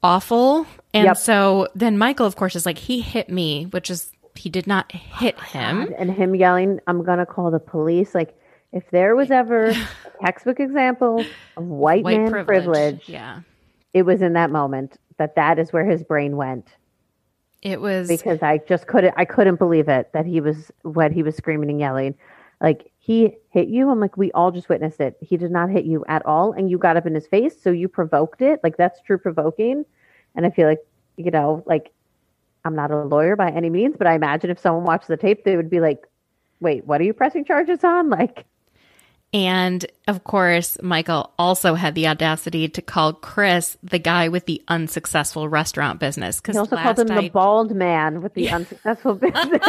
awful. And Yep. so then Michael, of course, is like, he hit me, which is he did not hit oh him. and him yelling, I'm going to call the police. Like, if there was ever a textbook example of white, man privilege, Yeah. it was in that moment that that is where his brain went It was because I just couldn't, I couldn't believe it that he was, what he was screaming and yelling. Like, he hit you. I'm like, we all just witnessed it. He did not hit you at all. And you got up in his face. So you provoked it. Like, that's true provoking. And I feel like, you know, like, I'm not a lawyer by any means, but I imagine if someone watched the tape, they would be like, wait, what are you pressing charges on? Like, and of course Michael also had the audacity to call Chris the guy with the unsuccessful restaurant business because he also called him the bald man with the unsuccessful business.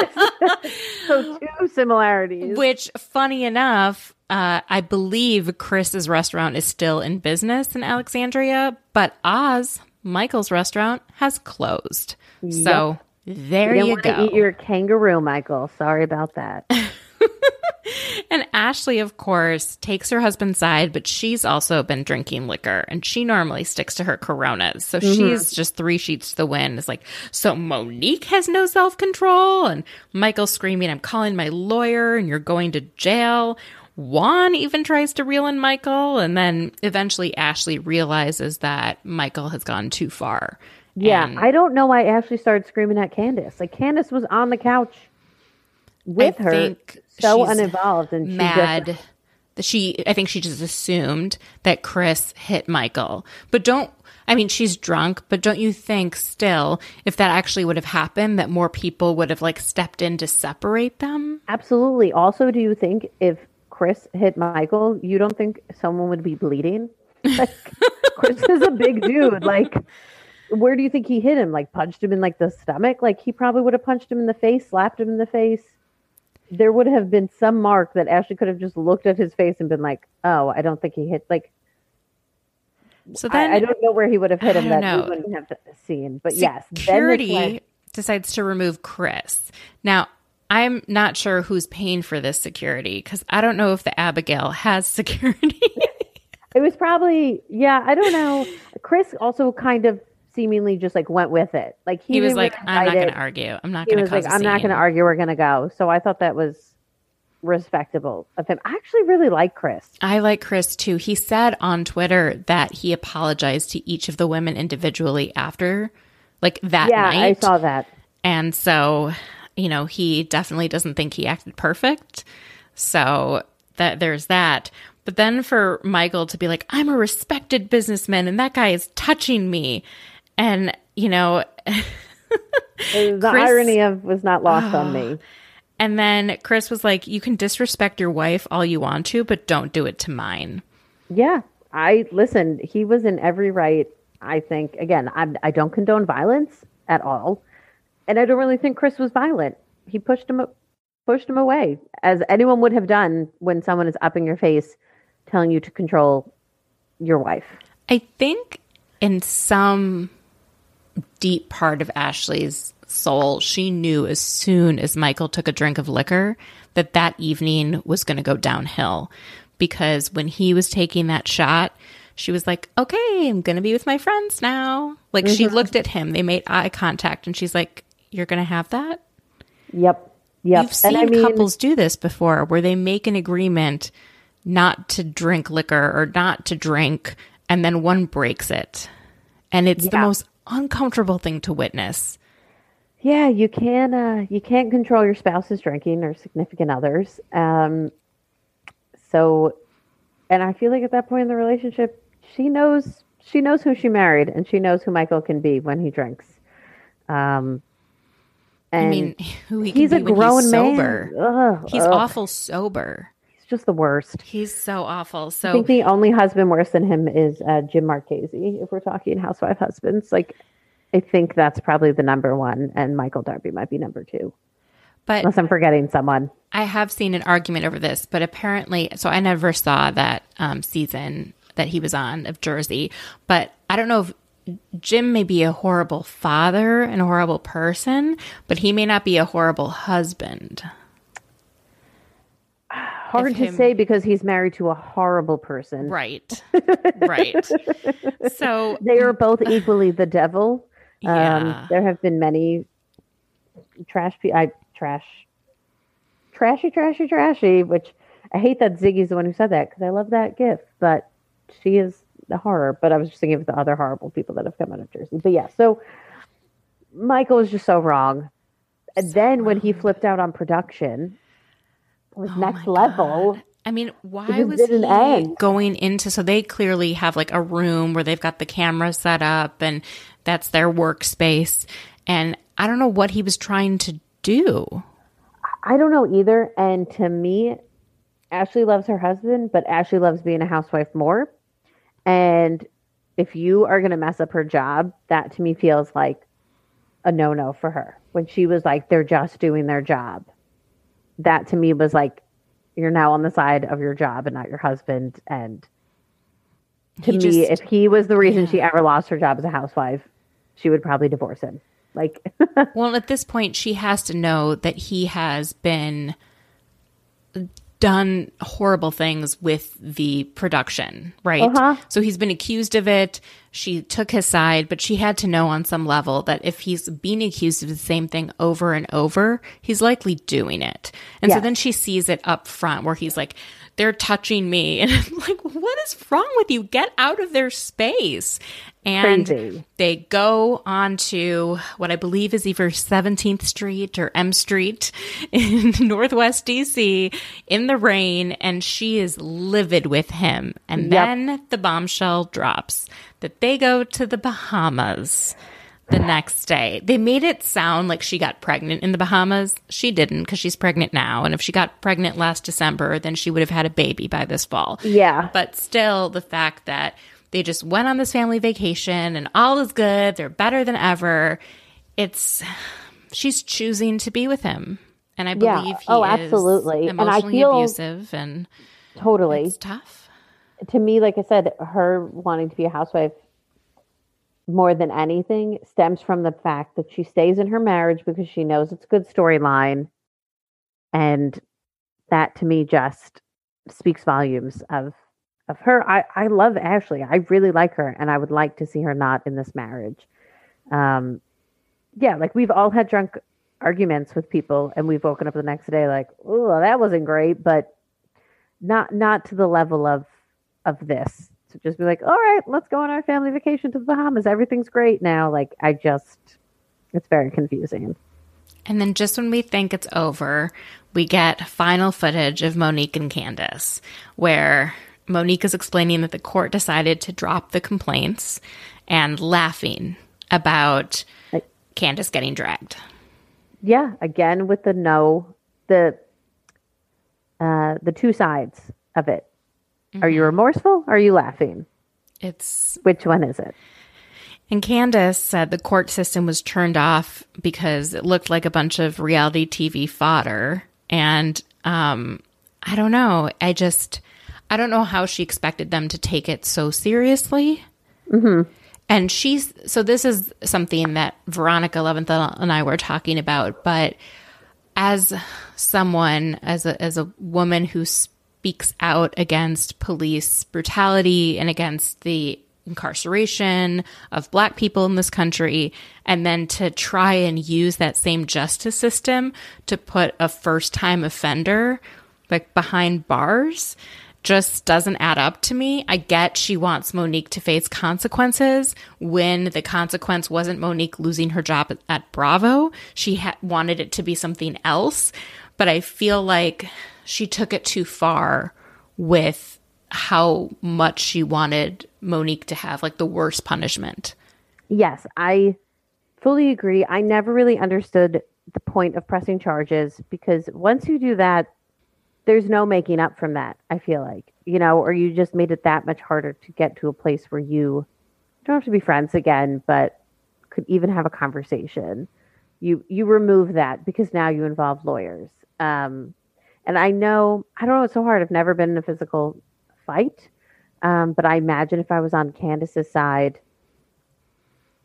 so two similarities. which funny enough uh, I believe Chris's restaurant is still in business in Alexandria, but Oz, Michael's restaurant, has closed. So there you you go. eat your kangaroo, Michael. Sorry about that. And Ashley, of course, takes her husband's side, but she's also been drinking liquor and she normally sticks to her coronas. So she's mm-hmm. just three sheets to the wind. It's like, so Monique has no self control. And Michael screaming, I'm calling my lawyer and you're going to jail. Juan even tries to reel in Michael. And then eventually Ashley realizes that Michael has gone too far. Yeah, And I don't know why Ashley started screaming at Candiace. Like Candiace was on the couch with I her, think so uninvolved, and mad just that she i think she just assumed that chris hit michael but don't i mean she's drunk but don't you think still if that actually would have happened that more people would have like stepped in to separate them absolutely. Also, do you think if Chris hit Michael, you don't think someone would be bleeding? Like, Chris is a big dude. Like, where do you think he hit him? Like, punched him in like the stomach? Like, he probably would have punched him in the face, slapped him in the face. There would have been some mark that Ashley could have just looked at his face and been like, "Oh, I don't think he hit." Like, so then I, I don't know where he would have hit him that know. we wouldn't have seen. But yes, then security decides to remove chris now i'm not sure who's paying for this security because i don't know if the abigail has security It was probably yeah. I don't know. Chris also kind of seemingly just like went with it. Like he, he was like i'm not going to argue i'm not He going was to cause like, a I'm not going to argue. We're going to go. So I thought that was respectable of him. I actually really like Chris. I like Chris too. He said on Twitter that he apologized to each of the women individually after, like that yeah, night. I saw that. And so, you know, he definitely doesn't think he acted perfect. So that there's that. But then for Michael to be like, I'm a respected businessman and that guy is touching me. And, you know, The Chris- irony of was not lost on me. and then Chris was like, You can disrespect your wife all you want to, but don't do it to mine. Yeah, I listened. He was in every right. I think again, I, I don't condone violence at all, and I don't really think Chris was violent. He pushed him pushed him away, as anyone would have done when someone is up in your face, telling you to control your wife. I think in some deep part of Ashley's soul, she knew as soon as Michael took a drink of liquor that that evening was going to go downhill. Because when he was taking that shot, she was like, okay, I'm going to be with my friends now. Like she mm-hmm. looked at him, they made eye contact, and she's like, you're going to have that? Yep, yep. You've seen and I mean, couples do this before where they make an agreement not to drink liquor or not to drink, and then one breaks it. And it's the most uncomfortable thing to witness. Yeah, you can uh you can't control your spouse's drinking or significant others. Um so and I feel like at that point in the relationship, she knows she knows who she married and she knows who Michael can be when he drinks. Um and I mean, who he he's can a be when grown he's man. sober. Ugh, He's ugh. awful sober. Just the worst. He's so awful. I think the only husband worse than him is uh, Jim Marchese. If we're talking housewife husbands, like I think that's probably the number one, and Michael Darby might be number two, but unless I'm forgetting someone. I have seen an argument over this, but apparently, so I never saw that um, season that he was on of Jersey, but I don't know if Jim may be a horrible father and a horrible person, but he may not be a horrible husband. Hard to him- say because he's married to a horrible person. Right. right. So, They are both equally the devil. Yeah. Um, there have been many trash. Pe- I trash, trashy, trashy, trashy. Which I hate that Ziggy's the one who said that because I love that gif, but she is the horror. But I was just thinking of the other horrible people that have come out of Jersey. But yeah, so Michael was just so wrong. And then when he flipped out on production, was Oh next level. God. I mean, why was he end. going into? So they clearly have like a room where they've got the camera set up, and that's their workspace. And I don't know what he was trying to do. I don't know either. And to me, Ashley loves her husband, but Ashley loves being a housewife more. And if you are going to mess up her job, that to me feels like a no no for her. When she was like, they're just doing their job, that to me was like, you're now on the side of your job and not your husband. And to He me, just- if he was the reason she ever lost her job as a housewife, she would probably divorce him. Like, Well, at this point, she has to know that he has been done horrible things with the production, right? Uh-huh. So he's been accused of it. She took his side, but she had to know on some level that if he's being accused of the same thing over and over, he's likely doing it. And so then she sees it up front where he's like, they're touching me. And I'm like, what is wrong with you? Get out of their space. And Crazy. they go on to what I believe is either 17th Street or M Street in Northwest DC in the rain, and she is livid with him. And Yep. then the bombshell drops that they go to the Bahamas the next day. They made it sound like she got pregnant in the Bahamas. She didn't because she's pregnant now. And if she got pregnant last December, then she would have had a baby by this fall. yeah. But still, the fact that they just went on this family vacation and all is good, they're better than ever. It's she's choosing to be with him, and I Yeah. believe he Oh, is absolutely. And I emotionally feel- abusive, and Totally. it's tough. to me, like I said, her wanting to be a housewife more than anything stems from the fact that she stays in her marriage because she knows it's a good storyline. And that to me just speaks volumes of of her. I, I love Ashley. I really like her and I would like to see her not in this marriage. Um yeah, like we've all had drunk arguments with people and we've woken up the next day like, oh, that wasn't great, but not not to the level of of this to just be like all right let's go on our family vacation to the bahamas. Everything's great now. Like i just it's very confusing. And then just when we think it's over, we get final footage of Monique and Candiace, where Monique is explaining that the court decided to drop the complaints and laughing about Candiace getting dragged. yeah again with the no the uh the two sides of it are you remorseful or are you laughing It's which one is it And Candiace said the court system was turned off because it looked like a bunch of reality TV fodder. And um, I don't know. I just, I don't know how she expected them to take it so seriously. Mm-hmm. And she's, so this is something that Veronica Leventhal and I were talking about, but as someone, as a, as a woman who speaks out against police brutality and against the incarceration of black people in this country, and then to try and use that same justice system to put a first time offender like behind bars just doesn't add up to me. I get she wants Monique to face consequences when the consequence wasn't Monique losing her job at, Bravo. She ha- wanted it to be something else, but I feel like she took it too far with how much she wanted Monique to have like the worst punishment. Yes, I fully agree. I never really understood the point of pressing charges because once you do that, there's no making up from that, I feel like, you know, or you just made it that much harder to get to a place where you don't have to be friends again, but could even have a conversation. You you remove that because now you involve lawyers. Um, and I know I don't know. It's so hard. I've never been in a physical fight, um, but I imagine if I was on Candiace's side,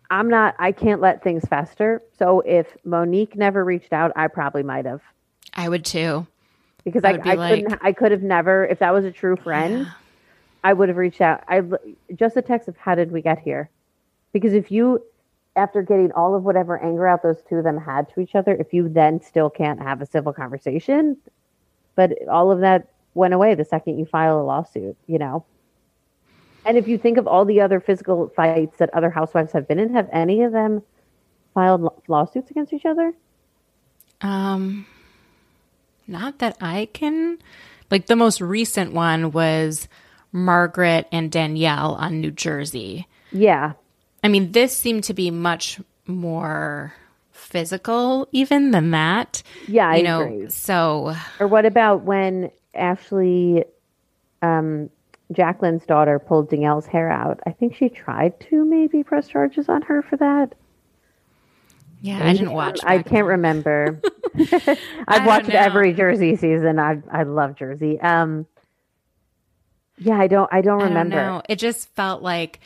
I'm not. I can't let things fester. So if Monique never reached out, I probably might have I would too. because I I, I like- couldn't. I could have never. If that was a true friend, I would have reached out. I just a text of how did we get here? Because if you, after getting all of whatever anger out those two of them had to each other, if you then still can't have a civil conversation, but all of that went away the second you file a lawsuit. You know. And if you think of all the other physical fights that other housewives have been in, have any of them filed law- lawsuits against each other? Um, not that I can. Like the most recent one was Margaret and Danielle on New Jersey. Yeah. I mean, this seemed to be much more physical even than that. Yeah, I know, agree. so Or what about when Ashley, um, Jacqueline's daughter, pulled Danielle's hair out? I think she tried to maybe press charges on her for that. yeah, I didn't watch. It I can't then. remember. I've watched every Jersey season. I I love Jersey. Um, yeah, I don't. I don't I don't remember. It just felt like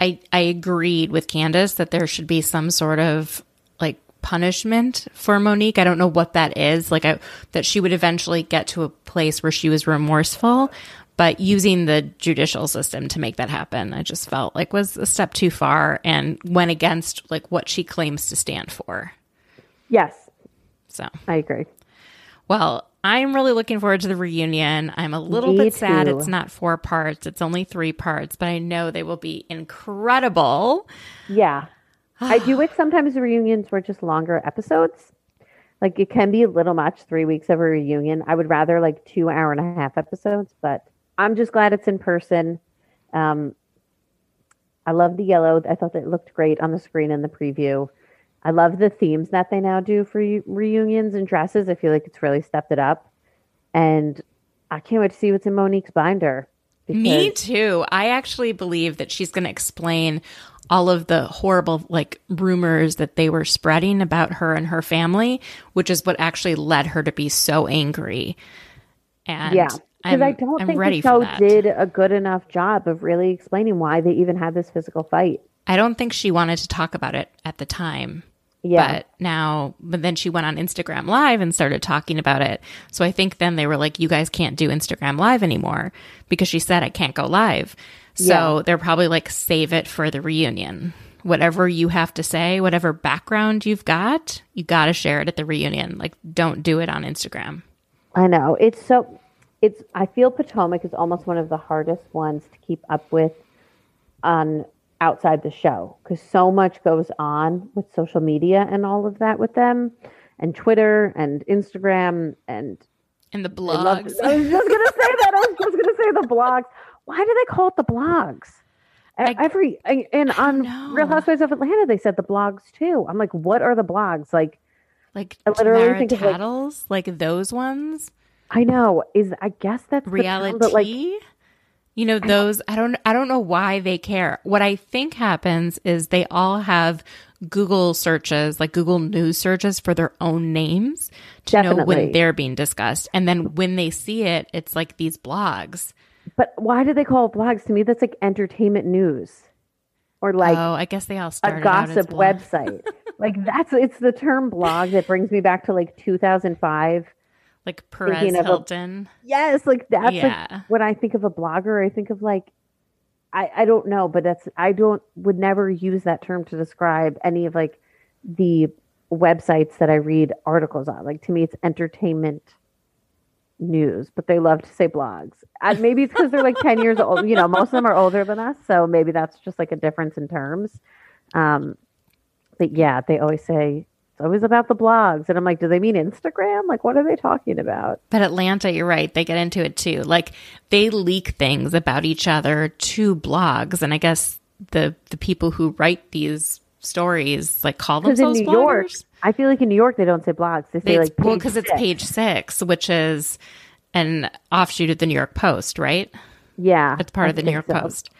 I I agreed with Candiace that there should be some sort of like punishment for Monique. I don't know what that is. Like I, that she would eventually get to a place where she was remorseful, but using the judicial system to make that happen, I just felt like was a step too far and went against like what she claims to stand for. Yes, So, I agree. well, I'm really looking forward to the reunion. I'm a little Me bit sad too. it's not four parts, it's only three parts, but I know they will be incredible. Yeah. I do wish sometimes reunions were just longer episodes. Like it can be a little much, three weeks of a reunion. I would rather like two hour and a half episodes, but I'm just glad it's in person. Um, I love the yellow. I thought it looked great on the screen in the preview. I love the themes that they now do for reunions and dresses. I feel like it's really stepped it up. And I can't wait to see what's in Monique's binder. Me too. I actually believe that she's going to explain all of the horrible like rumors that they were spreading about her and her family, which is what actually led her to be so angry. And Yeah, because I'm, don't I'm think the show did a good enough job of really explaining why they even had this physical fight. I don't think she wanted to talk about it at the time. Yeah, But now, but then she went on Instagram Live and started talking about it. So I think then they were like, you guys can't do Instagram Live anymore because she said, I can't go live. So Yeah. they're probably like, save it for the reunion. Whatever you have to say, whatever background you've got, you got to share it at the reunion. Like, don't do it on Instagram. I know it's so. It's I feel Potomac is almost one of the hardest ones to keep up with on outside the show because so much goes on with social media and all of that with them, and Twitter and Instagram and And the I blogs. I was just gonna say that. I was just gonna say the blogs. Why do they call it the blogs? I- Every I- and on know. Real Housewives of Atlanta, they said the blogs too. I'm like, what are the blogs? Like, Like, I literally Tamara think of, like- Tattles, like, those ones. I know is I guess that's the reality but like you know those i don't i don't know why they care what i think happens is they all have google searches like google news searches for their own names to know when they're being discussed and then when they see it it's like these blogs But why do they call it blogs? To me, that's like entertainment news or like oh i guess they all a started as gossip website. like that's it's the term blog that brings me back to like 2005. Like perez of a- hilton Yes, like that's Yeah. like when I think of a blogger, I think of like I I don't know, but that's I don't would never use that term to describe any of like the websites that I read articles on. Like to me, it's entertainment news, but they love to say blogs. Uh, maybe it's because they're like 10 years old. You know, most of them are older than us. So maybe that's just like a difference in terms. Um, but yeah, they always say always about the blogs. And I'm like, do they mean Instagram? Like, what are they talking about? But Atlanta, you're right. They get into it too. Like they leak things about each other to blogs. And I guess the, the people who write these stories like call Because in New bloggers. York, I feel like in New York, they don't say blogs. They say It's, like, well, because it's page six, which is an offshoot of the New York Post, right? Yeah. It's part I of the New York so. Post.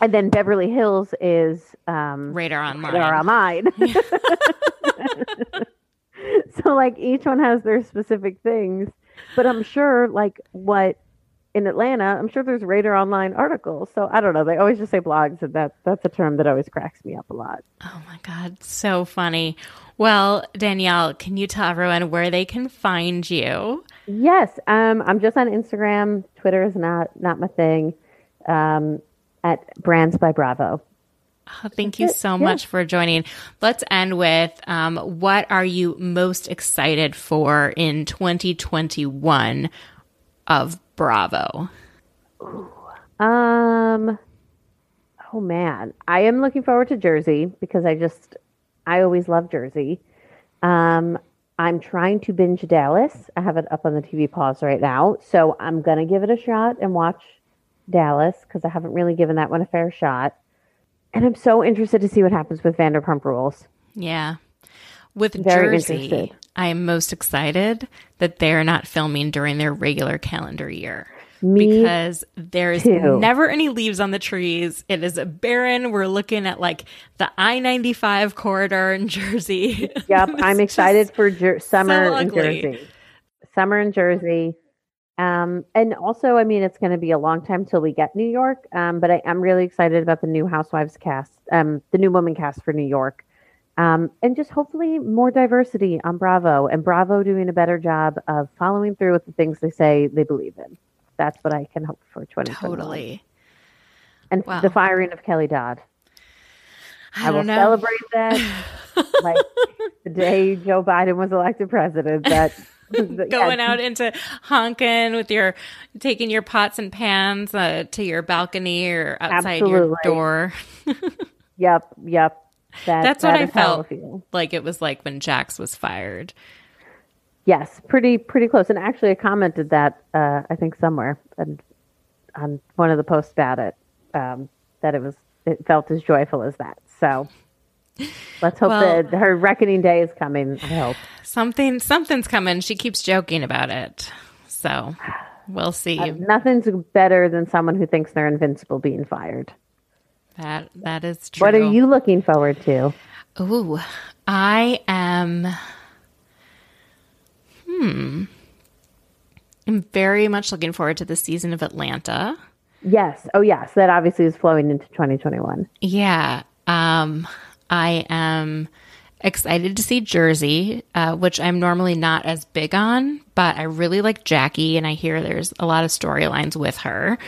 And then Beverly Hills is um, Radar Online. Radar Online. so like each one has their specific things, but I'm sure like what in Atlanta, I'm sure there's Radar Online articles. So I don't know. They always just say blogs, and that that's a term that always cracks me up a lot. Oh my God, so funny. Well, Danielle, can you tell everyone where they can find you? Yes, um, I'm just on Instagram. Twitter is not not my thing. Um, at Brands by Bravo. Oh, thank you so much for joining. Let's end with um, what are you most excited for in 2021 of Bravo? Um, oh man, I am looking forward to Jersey because I just I always love Jersey. Um, I'm trying to binge Dallas. I have it up on the TV pause right now, so I'm gonna give it a shot and watch Dallas because I haven't really given that one a fair shot. And I'm so interested to see what happens with Vanderpump Rules. Yeah. With Very Jersey, interested. I am most excited that they're not filming during their regular calendar year. Me because there's too. never any leaves on the trees. It is barren. We're looking at like the I 95 corridor in Jersey. Yep, I'm excited for Jer- summer in. Jersey. Summer in Jersey. Um, and also, I mean, it's going to be a long time till we get New York. Um, but I, I'm really excited about the new Housewives cast, um, the new woman cast for New York. Um, and just hopefully more diversity on Bravo and Bravo doing a better job of following through with the things they say they believe in. That's what I can hope for 2021. Totally. And Wow. the firing of Kelly Dodd. I, I, will don't know. celebrate that like the day Joe Biden was elected president. That- Going yeah, out into honking with your, taking your pots and pans uh, to your balcony or outside your door. Yep, yep. That, That's what that I felt like it was like when Jax was fired. Yes, pretty pretty close. And actually, I commented that uh, I think somewhere and on one of the posts about it um, that it was it felt as joyful as that. So let's hope Well- that her reckoning day is coming. I hope. Something, something's coming. She keeps joking about it. So we'll see. Nothing's better than someone who thinks they're invincible being fired. that, that is true. What are you looking forward to? Ooh, I am. Hmm. I'm very much looking forward to the season of Atlanta. Yes. Oh, yes. That obviously is flowing into 2021. Yeah. Um, I am excited to see Jersey, uh, which I'm normally not as big on, but I really like Jackie, and I hear there's a lot of storylines with her.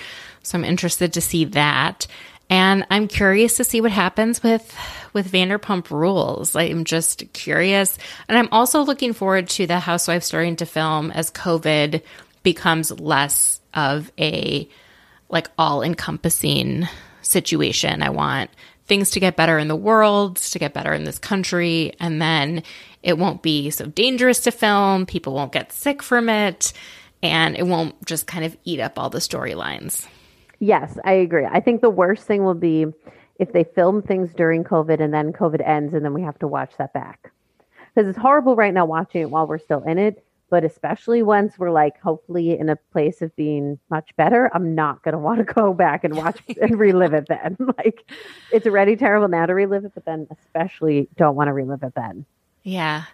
So I'm interested to see that. And I'm curious to see what happens with with Vanderpump Rules. I'm just curious, and I'm also looking forward to the Housewives starting to film as COVID becomes less of a like all encompassing situation. I want things to get better in the world, to get better in this country, and then it won't be so dangerous to film. People won't get sick from it, and it won't just kind of eat up all the storylines. Yes, I agree. I think the worst thing will be if they film things during COVID and then COVID ends and then we have to watch that back. Because it's horrible right now watching it while we're still in it. But especially once we're like hopefully in a place of being much better, I'm not going to want to go back and watch and relive it then. Like it's already terrible now to relive it, but then especially don't want to relive it then. Yeah.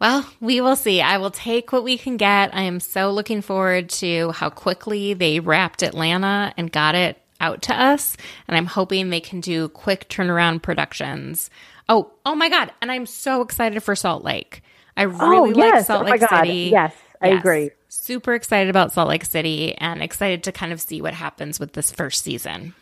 Well, we will see. I will take what we can get. I am so looking forward to how quickly they wrapped Atlanta and got it out to us. And I'm hoping they can do quick turnaround productions. Oh, oh my God. And I'm so excited for Salt Lake. I really like yes. Salt Oh Lake God. City. Yes, I agree. Super excited about Salt Lake City and excited to kind of see what happens with this first season.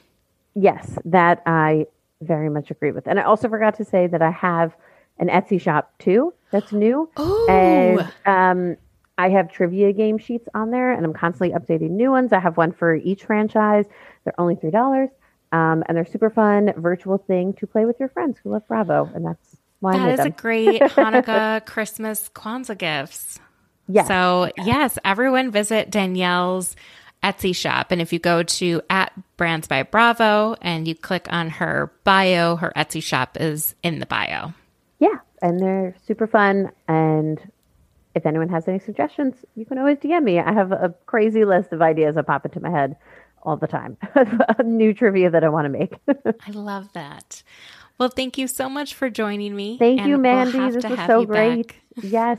Yes, that I very much agree with. And I also forgot to say that I have an Etsy shop too that's new. Ooh. And um, I have trivia game sheets on there, and I'm constantly updating new ones. I have one for each franchise. They're only three dollars, um, and they're super fun virtual thing to play with your friends who love Bravo, and that's That is a great Hanukkah, Christmas, Kwanzaa gifts. Yes. So, yes, everyone visit Danielle's Etsy shop. And if you go to at Brands by Bravo and you click on her bio, her Etsy shop is in the bio. Yeah, and they're super fun. And if anyone has any suggestions, you can always DM me. I have a crazy list of ideas that pop into my head all the time. New trivia that I want to make. I love that. Well, thank you so much for joining me. Thank and you, we'll Mandy. this to was so great. back. Yes.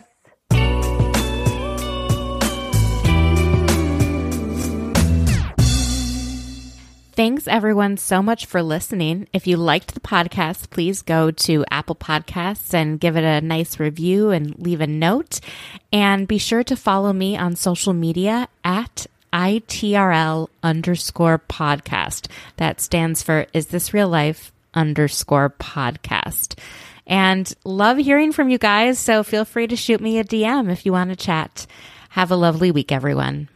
Thanks everyone so much for listening. If you liked the podcast, please go to Apple Podcasts and give it a nice review and leave a note. And be sure to follow me on social media at ITRL underscore podcast. That stands for Is This Real Life underscore podcast. And love hearing from you guys. So feel free to shoot me a DM if you want to chat. Have a lovely week, everyone.